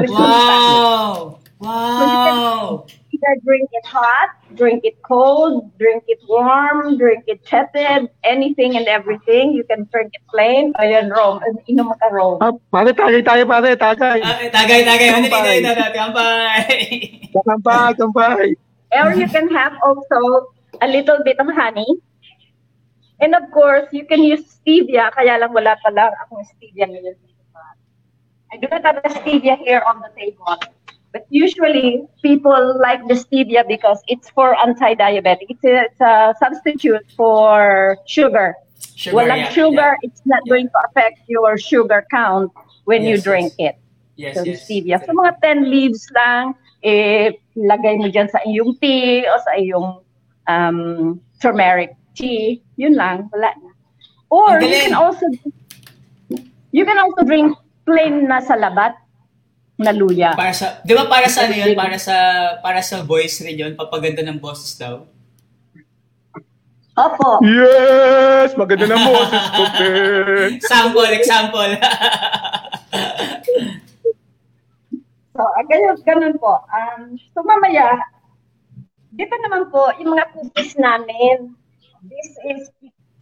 wow! Wow! Either drink it hot, drink it cold, drink it warm, drink it tepid, anything and everything. You can drink it plain. Ayan, Rome. Inom ka, Rome. Ah, pare, tagay tayo, pare, tagay. Ah, tagay, tagay. Ano Kampay. Kampay. Kampay, kampay. Or you can have also a little bit of honey. And of course, you can use stevia. Kaya lang wala pa lang akong stevia ngayon. I do not have the stevia here on the table. But usually, people like the stevia because it's for anti-diabetic. It's a, it's a substitute for sugar. Sugar, Walang yeah, sugar, it's not going to affect your sugar count when you Yes, drink it. Yes, So, yes. stevia. So, mga 10 leaves lang, eh, lagay mo dyan sa iyong tea o sa iyong um, turmeric tea. Yun lang, wala na. Or, you can also, you can also drink plain na salabat na luya. Para sa, di ba para sa ano yun? Para sa, para sa voice rin yun? Papaganda ng boses daw? Opo. Yes! Maganda na boses ko, Ben. Sample, example. So, ah, ganun, ganun po. Um, so, mamaya, dito naman po, yung mga cookies namin, this is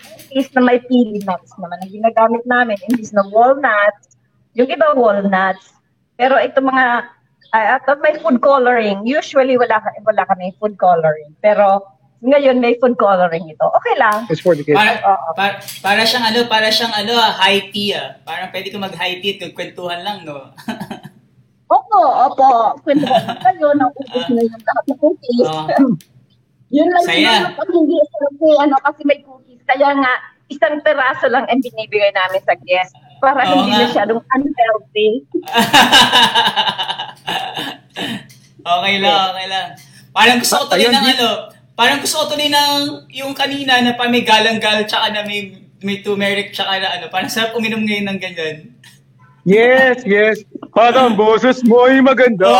cookies na may pili nuts naman ang ginagamit namin. Imbis na walnuts, yung iba walnuts. Pero ito mga, uh, at may food coloring. Usually, wala, wala kami food coloring. Pero, ngayon may food coloring ito. Okay lang. It's for the kids. para, Oo. para, para siyang ano, para siyang ano, ah, high tea ah. Parang pwede ka mag high tea at kwentuhan lang, no? Opo, opo. Kwento ko kayo, naubos na yung lahat ng cookies. Oo. Yun lang Saya. pag hindi kasi ano kasi may cookies. Kaya nga isang peraso lang ang binibigay namin sa guest para Oo hindi nga. masyadong unhealthy. okay lang, okay lang. Parang gusto ko tuloy Ayun, ng di- ano, parang gusto ko tuloy ng yung kanina na pa may galang-gal tsaka na may may turmeric tsaka na ano, parang sarap uminom ngayon ng ganyan. Yes, yes. Parang boses mo ay maganda.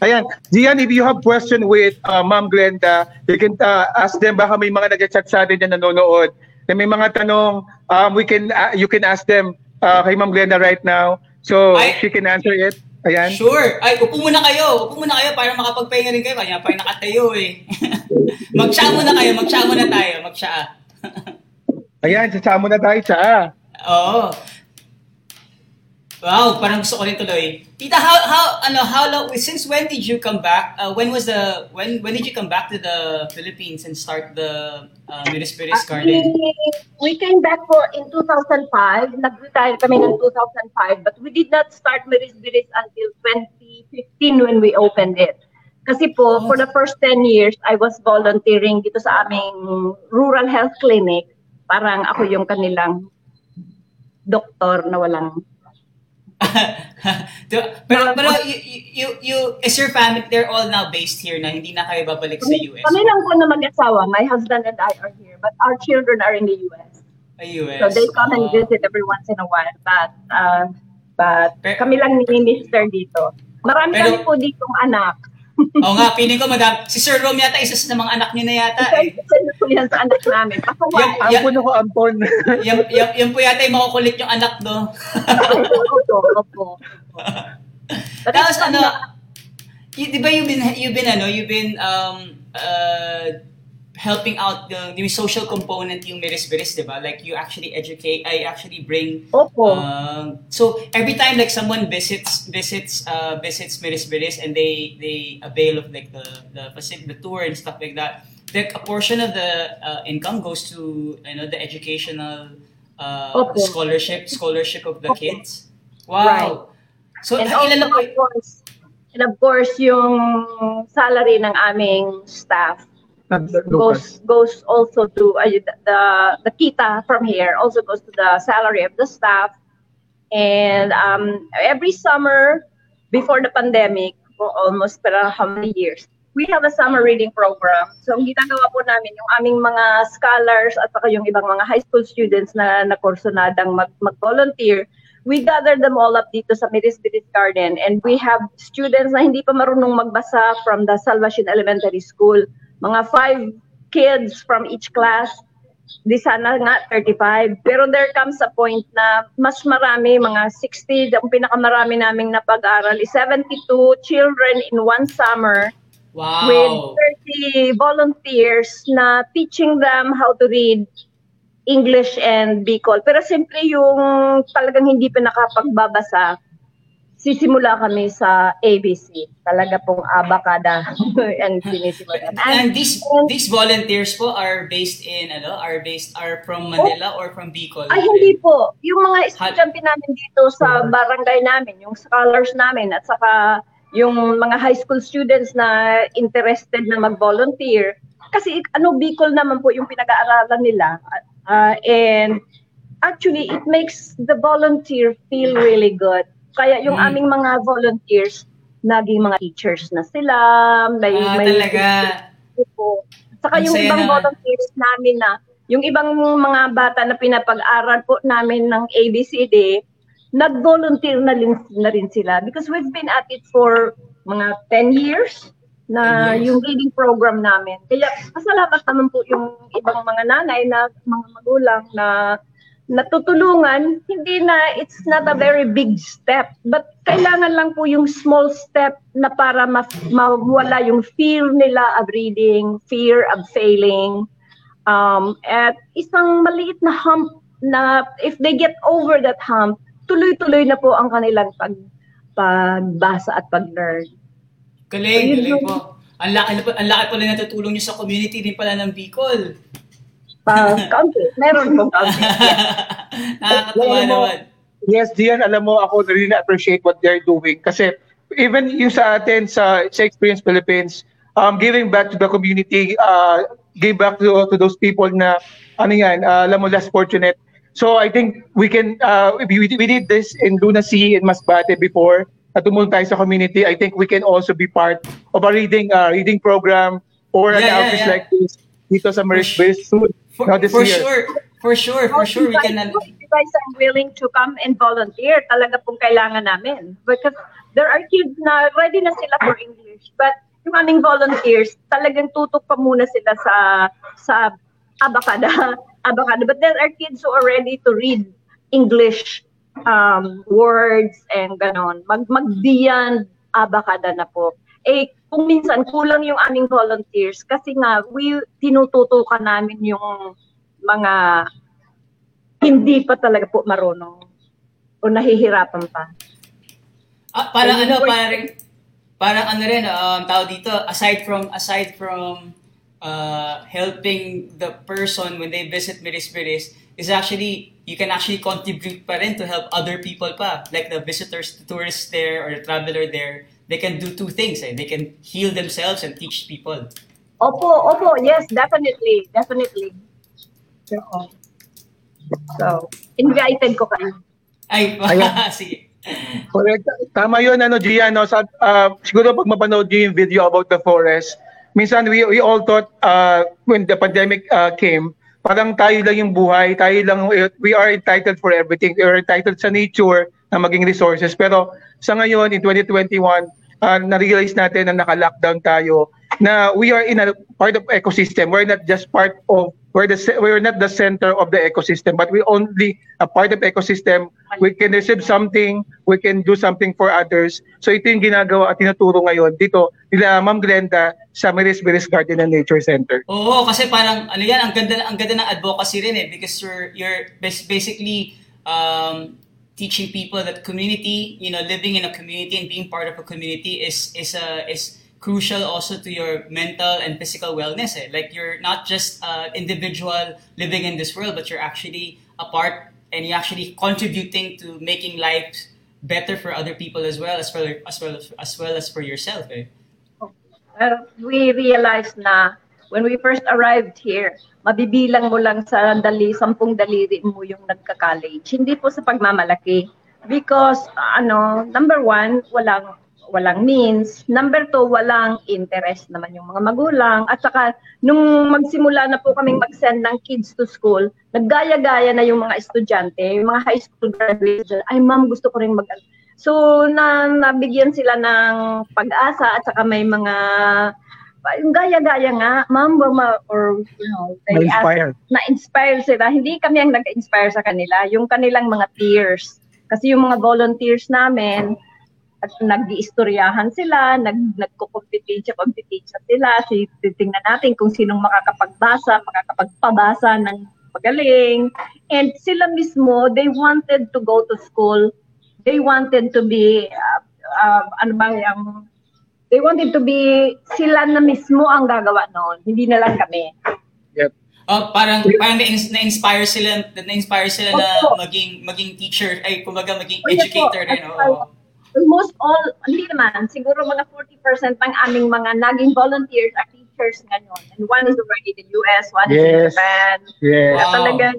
Ayan. Gian, if you have question with uh, Ma'am Glenda, you can uh, ask them. Baka may mga nag-chat sa atin na nanonood. Na may mga tanong, um, we can, uh, you can ask them uh, kay Ma'am Glenda right now. So, Ay. she can answer it. Ayan. Sure. Ay, upo muna kayo. Upo muna kayo para makapagpahinga rin kayo. Kanya pa nakatayo eh. mag-tsa muna kayo. Mag-tsa muna tayo. Mag-tsa. Ayan, sasama na tayo sa. Oo. Wow, parang gusto ko rin tuloy. Tita, how how ano how long since when did you come back? Uh, when was the when when did you come back to the Philippines and start the uh, Miris Piris Garden? Actually, we came back for in 2005. Nag-retire kami ng 2005 but we did not start Miris Biris until 2015 when we opened it. Kasi po, for the first 10 years, I was volunteering dito sa aming rural health clinic. Parang ako yung kanilang doktor na walang? pero pero you, you you is your family they're all now based here na hindi na kayo babalik sa US. Kami lang po na mag-asawa. My husband and I are here, but our children are in the US. Sa US. So they come and Oo. visit every once in a while. But uh, but Pe- kami lang ni Mister dito. Marami Pero- kami po ditong anak. Oo nga, feeling ko madam, si Sir Rom yata isa sa mga anak niyo na yata eh. Po yan sa anak namin. Pasawa. Yan- Ampon ako, ampon. Yan, yan, yan po yata yung makukulit yung anak do. Opo, opo. Tapos ano, y- di ba you've been, you've been ano, you've been um, uh, helping out the, the social component yung Miris Biris, di ba? Like you actually educate, I actually bring Opo. Um, so every time like someone visits visits uh, visits Miris Biris and they they avail of like the the facility, the tour and stuff like that, like a portion of the uh, income goes to you know the educational uh, Opo. scholarship scholarship of the Opo. kids. Wow. Right. So and ilan na po? of course, and of course, yung salary ng aming staff goes goes also to uh, the the kita from here also goes to the salary of the staff. And um, every summer before the pandemic for almost para how many years we have a summer reading program. So ang ginagawa po namin yung aming mga scholars at saka yung ibang mga high school students na na kursonadang mag mag-volunteer we gather them all up dito sa Miris Biris Garden. And we have students na hindi pa marunong magbasa from the Salvation Elementary School mga five kids from each class di sana nga 35. Pero there comes a point na mas marami, mga 60, ang pinakamarami naming napag-aral is 72 children in one summer Wow. with 30 volunteers na teaching them how to read English and Bicol. Pero simple yung talagang hindi pa nakapagbabasa, sisimula kami sa ABC. Talaga pong abakada ang sinisimulan. And these these volunteers po are based in ano, are based are from Manila or from Bicol? Ay, hindi po. Yung mga estudyante namin dito sa barangay namin, yung scholars namin, at saka yung mga high school students na interested na mag-volunteer. Kasi ano, Bicol naman po yung pinag-aaralan nila. Uh, and actually, it makes the volunteer feel really good. Kaya yung Mm. aming mga volunteers, naging mga teachers na sila. May, Ah, may talaga. po. Saka Ang yung ibang naman. volunteers namin na, yung ibang mga bata na pinapag-aral po namin ng ABCD, nag-volunteer na rin, na rin sila. Because we've been at it for mga 10 years 10 na years. yung reading program namin. Kaya pasalamat naman po yung ibang mga nanay na mga magulang na natutulungan, hindi na, it's not a very big step, but kailangan lang po yung small step na para ma- mawala yung fear nila of reading, fear of failing, um, at isang maliit na hump na if they get over that hump, tuloy-tuloy na po ang kanilang pag pagbasa at pag-learn. Galing, Ayun galing po. Ang laki, ang laki pala natutulong niyo sa community din pala ng Bicol. Pa, kaunti, meron po kaunti. Nakakatuwa Alam mo, naman. Yes, Dian, alam mo, ako really appreciate what they're doing. Kasi even yung sa atin, sa, sa Experience Philippines, um, giving back to the community, uh, give back to, to those people na, ano yan, uh, alam mo, less fortunate. So I think we can, uh, we, we did this in Lunacy, in Masbate before, at tumulong tayo sa community. I think we can also be part of a reading uh, reading program or an Yeah, yeah, outreach yeah. like this dito sa Maris For Bay soon. For, this for year. sure. For sure, for sure we can If you guys are willing to come and volunteer, talaga pong kailangan namin. Because there are kids na ready na sila for English. But yung aming volunteers, talagang tutok pa muna sila sa sa abakada. abakada. But there are kids who are ready to read English um, words and ganon. Mag, mag-beyond abakada na po. Eh, kung minsan kulang yung aming volunteers kasi nga we tinututukan namin yung mga hindi pa talaga po marunong o nahihirapan pa. Ah, parang Ayun ano, po. parang parang ano rin um tao dito aside from aside from uh, helping the person when they visit Miris Miris is actually you can actually contribute pa rin to help other people pa like the visitors the tourists there or the traveler there they can do two things eh. they can heal themselves and teach people Opo, opo, yes, definitely, definitely. Oo. So, invited ko kayo. ay sige Correct. Tama yun, ano, Gian. No? Sa, uh, siguro pag mapanood nyo yung video about the forest, minsan we, we all thought uh, when the pandemic uh, came, parang tayo lang yung buhay, tayo lang, we are entitled for everything. We are entitled sa nature na maging resources. Pero sa ngayon, in 2021, uh, na-realize natin na naka-lockdown tayo, na we are in a part of ecosystem. We're not just part of we're the we're not the center of the ecosystem, but we only a part of ecosystem. We can receive something, we can do something for others. So ito yung ginagawa at tinuturo ngayon dito nila Ma'am Glenda sa Miris Miris Garden and Nature Center. Oo, kasi parang ano yan, ang ganda ang ganda ng advocacy rin eh because you're you're bas- basically um teaching people that community, you know, living in a community and being part of a community is is uh, is crucial also to your mental and physical wellness. Eh. Like you're not just uh, individual living in this world, but you're actually a part and you're actually contributing to making life better for other people as well as well as well as, well as for yourself. Eh. Uh, we realized na when we first arrived here, mabibilang mo lang sa dali, sampung daliri mo yung nagka-college. Hindi po sa pagmamalaki. Because, ano, number one, walang walang means. Number two, walang interest naman yung mga magulang. At saka, nung magsimula na po kaming mag-send ng kids to school, naggaya-gaya na yung mga estudyante, yung mga high school graduates, ay ma'am, gusto ko rin mag So, na, nabigyan sila ng pag-asa at saka may mga yung gaya-gaya nga, ma'am, ma- or, you know, they ask, Na-inspire. na-inspire sila. Hindi kami ang nag-inspire sa kanila, yung kanilang mga peers. Kasi yung mga volunteers namin, at nag-iistoryahan sila, nag nagko-competition, competition sila. Si, titingnan natin kung sinong makakapagbasa, makakapagpabasa ng magaling. And sila mismo, they wanted to go to school. They wanted to be, uh, uh, ano ba yung, they wanted to be, sila na mismo ang gagawa noon. Hindi na lang kami. Oh, parang parang na- na-inspire sila na-inspire sila na maging maging teacher ay kumbaga maging educator din. at oo. Almost all, hindi naman, siguro mga 40% ng aming mga naging volunteers are teachers ngayon. And one is already in the US, one is in Yes. Japan. Yes. Wow. talagang,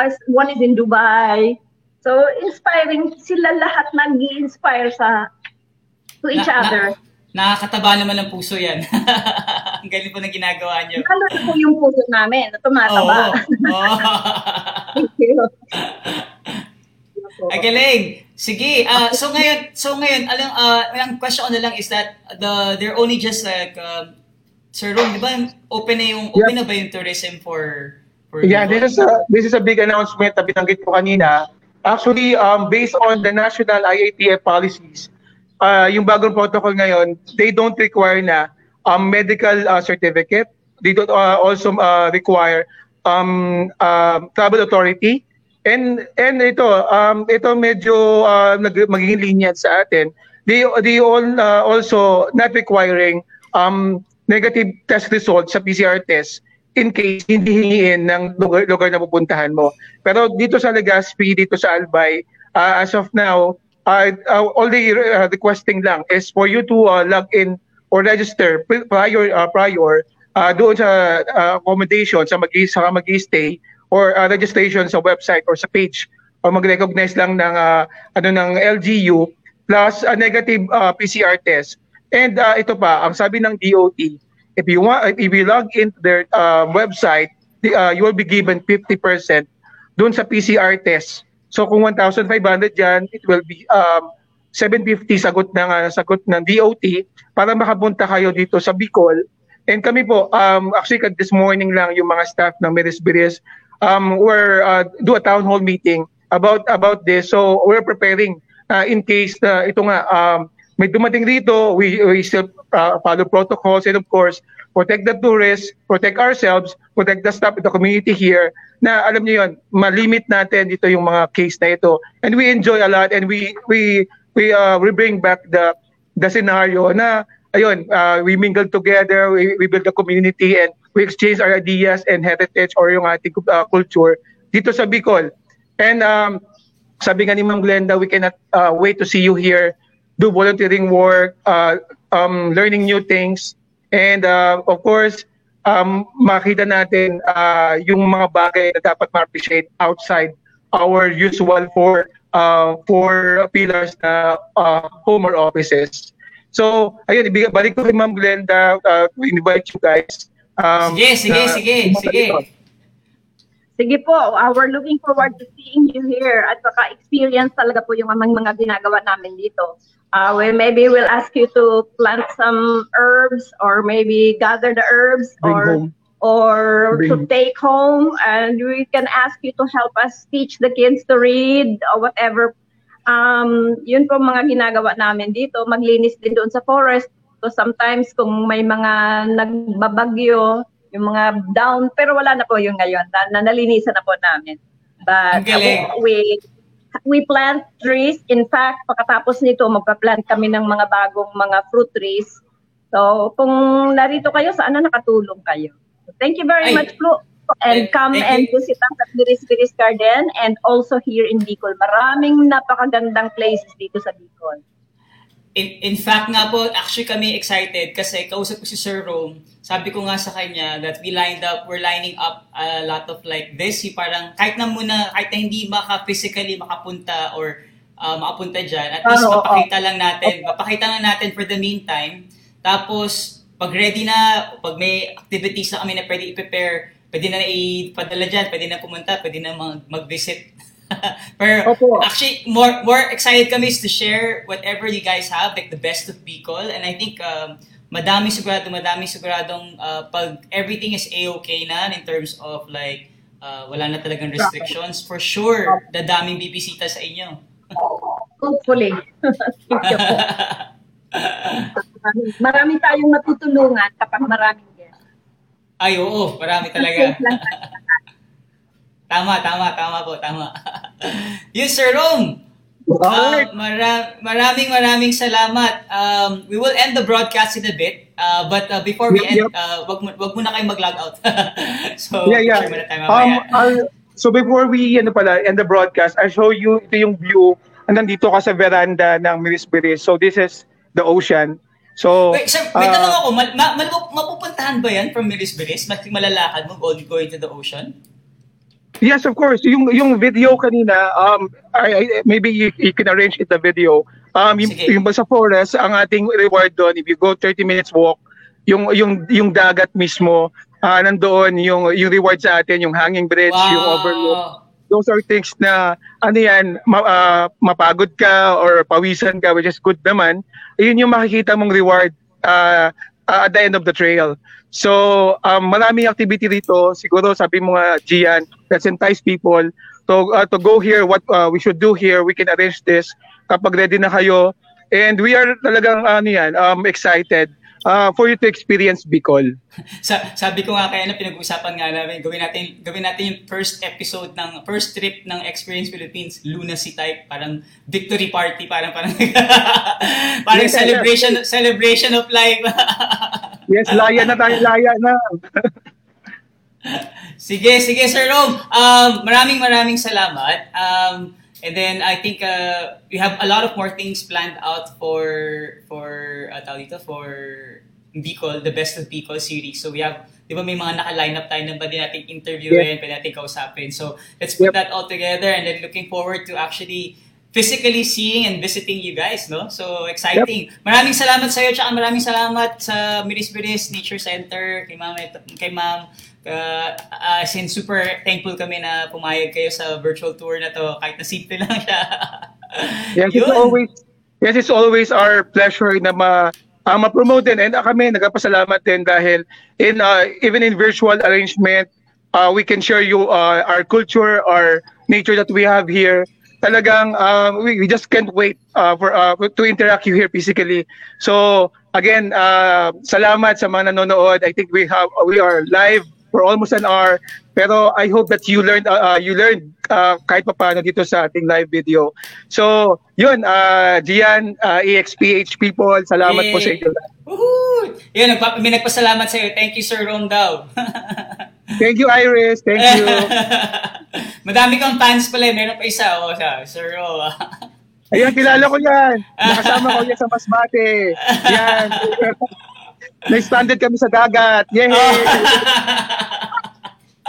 as one is in Dubai. So, inspiring, sila lahat nag-inspire sa to each Na- na- other. Nakakataba naman ng puso yan. Ang galing po ng ginagawa niyo. Lalo na po yung puso namin na tumataba. Oo. Thank you. Ang galing. Sige. ah so ngayon, so ngayon, alam, uh, ang question na lang is that the they're only just like um, Sir Ron, di ba open na yung open na ba yung tourism for for Yeah, Bicol? this is a this is a big announcement na binanggit ko kanina. Actually, um, based on the national IATF policies, uh, yung bagong protocol ngayon, they don't require na um, medical uh, certificate. They don't uh, also uh, require um, uh, travel authority. And and ito um ito medyo uh, nag, magiging lenient sa atin. They they all uh, also not requiring um negative test results sa PCR test in case hindi hingiin ng lugar, lugar na pupuntahan mo. Pero dito sa Legazpi, dito sa Albay, uh, as of now, uh, uh, all the uh, requesting lang is for you to uh, log in or register pri- prior uh, prior uh, doon sa uh, accommodation sa mag sa mag-stay or uh, registration sa website or sa page or mag-recognize lang ng uh, ano ng LGU plus a negative uh, PCR test. And uh, ito pa, ang sabi ng DOT, if you want if you log into their uh, website, the, uh, you will be given 50% doon sa PCR test. So kung 1,500 yan, it will be um, 750 sagot ng uh, sagot ng DOT para makapunta kayo dito sa Bicol. And kami po, um, actually this morning lang yung mga staff ng Meris Biris um, were uh, do a town hall meeting about about this. So we're preparing uh, in case na ito nga um, may dumating dito, we, we still uh, follow protocols and of course, protect the tourists, protect ourselves, protect the staff the community here na alam niyo yun, malimit natin dito yung mga case na ito. And we enjoy a lot and we we we uh, we bring back the the scenario na ayun, uh, we mingle together, we, we build a community and we exchange our ideas and heritage or yung ating uh, culture dito sa Bicol. And um, sabi nga ni Ma'am Glenda, we cannot uh, wait to see you here, do volunteering work, uh, um, learning new things, and uh, of course, um, makita natin uh, yung mga bagay na dapat ma-appreciate outside our usual four uh, four pillars na uh, home or offices. So, ayun, ibig, balik ko kay Ma'am Glenda uh, to invite you guys. Um, Sige, sige, na- sige, sige. Sige po, uh, we're looking forward to seeing you here at baka experience talaga po yung amang mga ginagawa namin dito. Uh, we maybe we'll ask you to plant some herbs or maybe gather the herbs Bring or home. or to Bring- take home and we can ask you to help us teach the kids to read or whatever. Um, yun po mga ginagawa namin dito. Maglinis din doon sa forest. So sometimes kung may mga nagbabagyo, yung mga down, pero wala na po yung ngayon. Na, na nalinisan na po namin. But Ang galing. we we plant trees. In fact, pagkatapos nito, magpa-plant kami ng mga bagong mga fruit trees. So, kung narito kayo, sana nakatulong kayo. So, thank you very Ay. much po. And come thank and you. visit us at Biris Biris Garden and also here in Bicol. Maraming napakagandang places dito sa Bicol. In, in fact nga po, actually kami excited kasi kausap ko si Sir Rome. Sabi ko nga sa kanya that we lined up, we're lining up a lot of like this. Yung parang kahit na muna, kahit na hindi maka physically makapunta or uh, makapunta dyan, at least oo. mapakita lang natin, mapakita lang natin for the meantime. Tapos, pag ready na, pag may activities na kami na pwede i-prepare, pwede na ipadala dyan, pwede na pumunta, pwede na mag- mag-visit. Pero Opo. actually, more more excited kami is to share whatever you guys have, like the best of Bicol. And I think um, madami sigurado, madami siguradong uh, pag everything is a-okay na in terms of like uh, wala na talagang restrictions, for sure, dadaming bibisita sa inyo. Hopefully. Marami tayong matutulungan kapag maraming guests. Ay, oo, marami talaga. Tama, tama, tama po, tama. Yun, Sir Rom. Alright. Uh, mara- maraming maraming salamat. Um, we will end the broadcast in a bit. Uh, but uh, before we Yep, end, yep. uh, wag, mo, wag muna kayong mag-log out. so, yeah, yeah. tayo Um. I'll- so before we ano pala end the broadcast, I'll show you ito yung view. Nandito ka sa veranda ng Miris Biris. So this is the ocean. So Wait, sir, may uh, tanong ako. Ma- ma- ma- mapupuntahan ba yan from? Mag- malalakad mo going, going to the ocean? Yes, of course. Yung yung video kanina, um, I, I- maybe you, you can arrange it the video. Um, yung, Sige. yung sa forest, ang ating reward doon, if you go 30 minutes walk, yung yung yung dagat mismo, ah nandoon yung yung reward sa atin, yung hanging bridge, yung overlook. Those are things na ano yan, ma- ah, mapagod ka or pawisan ka, which is good naman. Yun yung makikita mong reward ah, ah, at the end of the trail. So, um, maraming activity dito. Siguro sabi mo nga, Gian, let's entice people to, uh, to go here. What uh, we should do here, we can arrange this kapag ready na kayo. And we are talagang ano yan, um, excited uh, for you to experience Bicol. Sa, sabi ko nga kaya na pinag-uusapan nga namin, gawin natin, gawin natin yung first episode ng, first trip ng Experience Philippines, lunacy type, parang victory party, parang, parang, parang Yes, yes, celebration, celebration of life. Yes, laya na tayo, laya na. Sige, sige Sir Rom. Um, maraming maraming salamat. Um, and then I think uh, we have a lot of more things planned out for for uh, dito, for Bicol, the Best of Bicol series. So we have, di ba may mga naka-line up tayo na ba din natin interviewin, pwede natin kausapin. So let's put Yep. that all together and then looking forward to actually physically seeing and visiting you guys, no? So exciting. Maraming salamat sa iyo, tsaka maraming salamat sa Miris Miris Nature Center, kay Ma'am, kay Ma'am Uh, as in, super thankful kami na pumayag kayo sa virtual tour na to kahit na simple lang siya. Yes, it's Yun. always Yes, it's always our pleasure na ma uh, ma-promote din and uh, kami nagpapasalamat din dahil in uh, even in virtual arrangement uh, we can share you uh, our culture, our nature that we have here. Talagang uh, we, we just can't wait uh, for uh, to interact you here physically. So again, uh, salamat sa mga nanonood. I think we have we are live for almost an hour. Pero I hope that you learned uh, uh, you learned uh, kahit pa paano dito sa ating live video. So, yun, uh, Gian, uh, EXPH people, salamat po sa Yay. inyo. Woohoo! Yun, nagpa- may nagpasalamat sa iyo. Thank you, Sir Rom daw. Thank you, Iris. Thank you. Madami kang fans pala. eh. Meron pa isa. Oh, siya, Sir Rom. Ayan, kilala ko yan. Nakasama ko yan sa Masbate. Yan. Na-stranded kami sa dagat. Yay!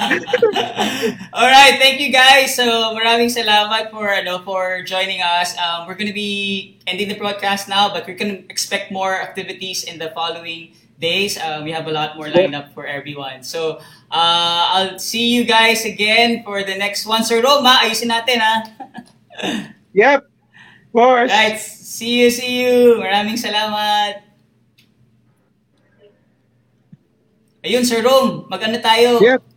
All right, thank you guys. So, maraming salamat for ano for joining us. Um, we're gonna be ending the broadcast now, but we can expect more activities in the following days. Um, we have a lot more lined up for everyone. So, uh, I'll see you guys again for the next one. Sir Roma, ayusin natin ha. Yep. Of course. Right, see you, see you. Maraming salamat. Ayun, Sir Rom, mag-ano tayo? Yep.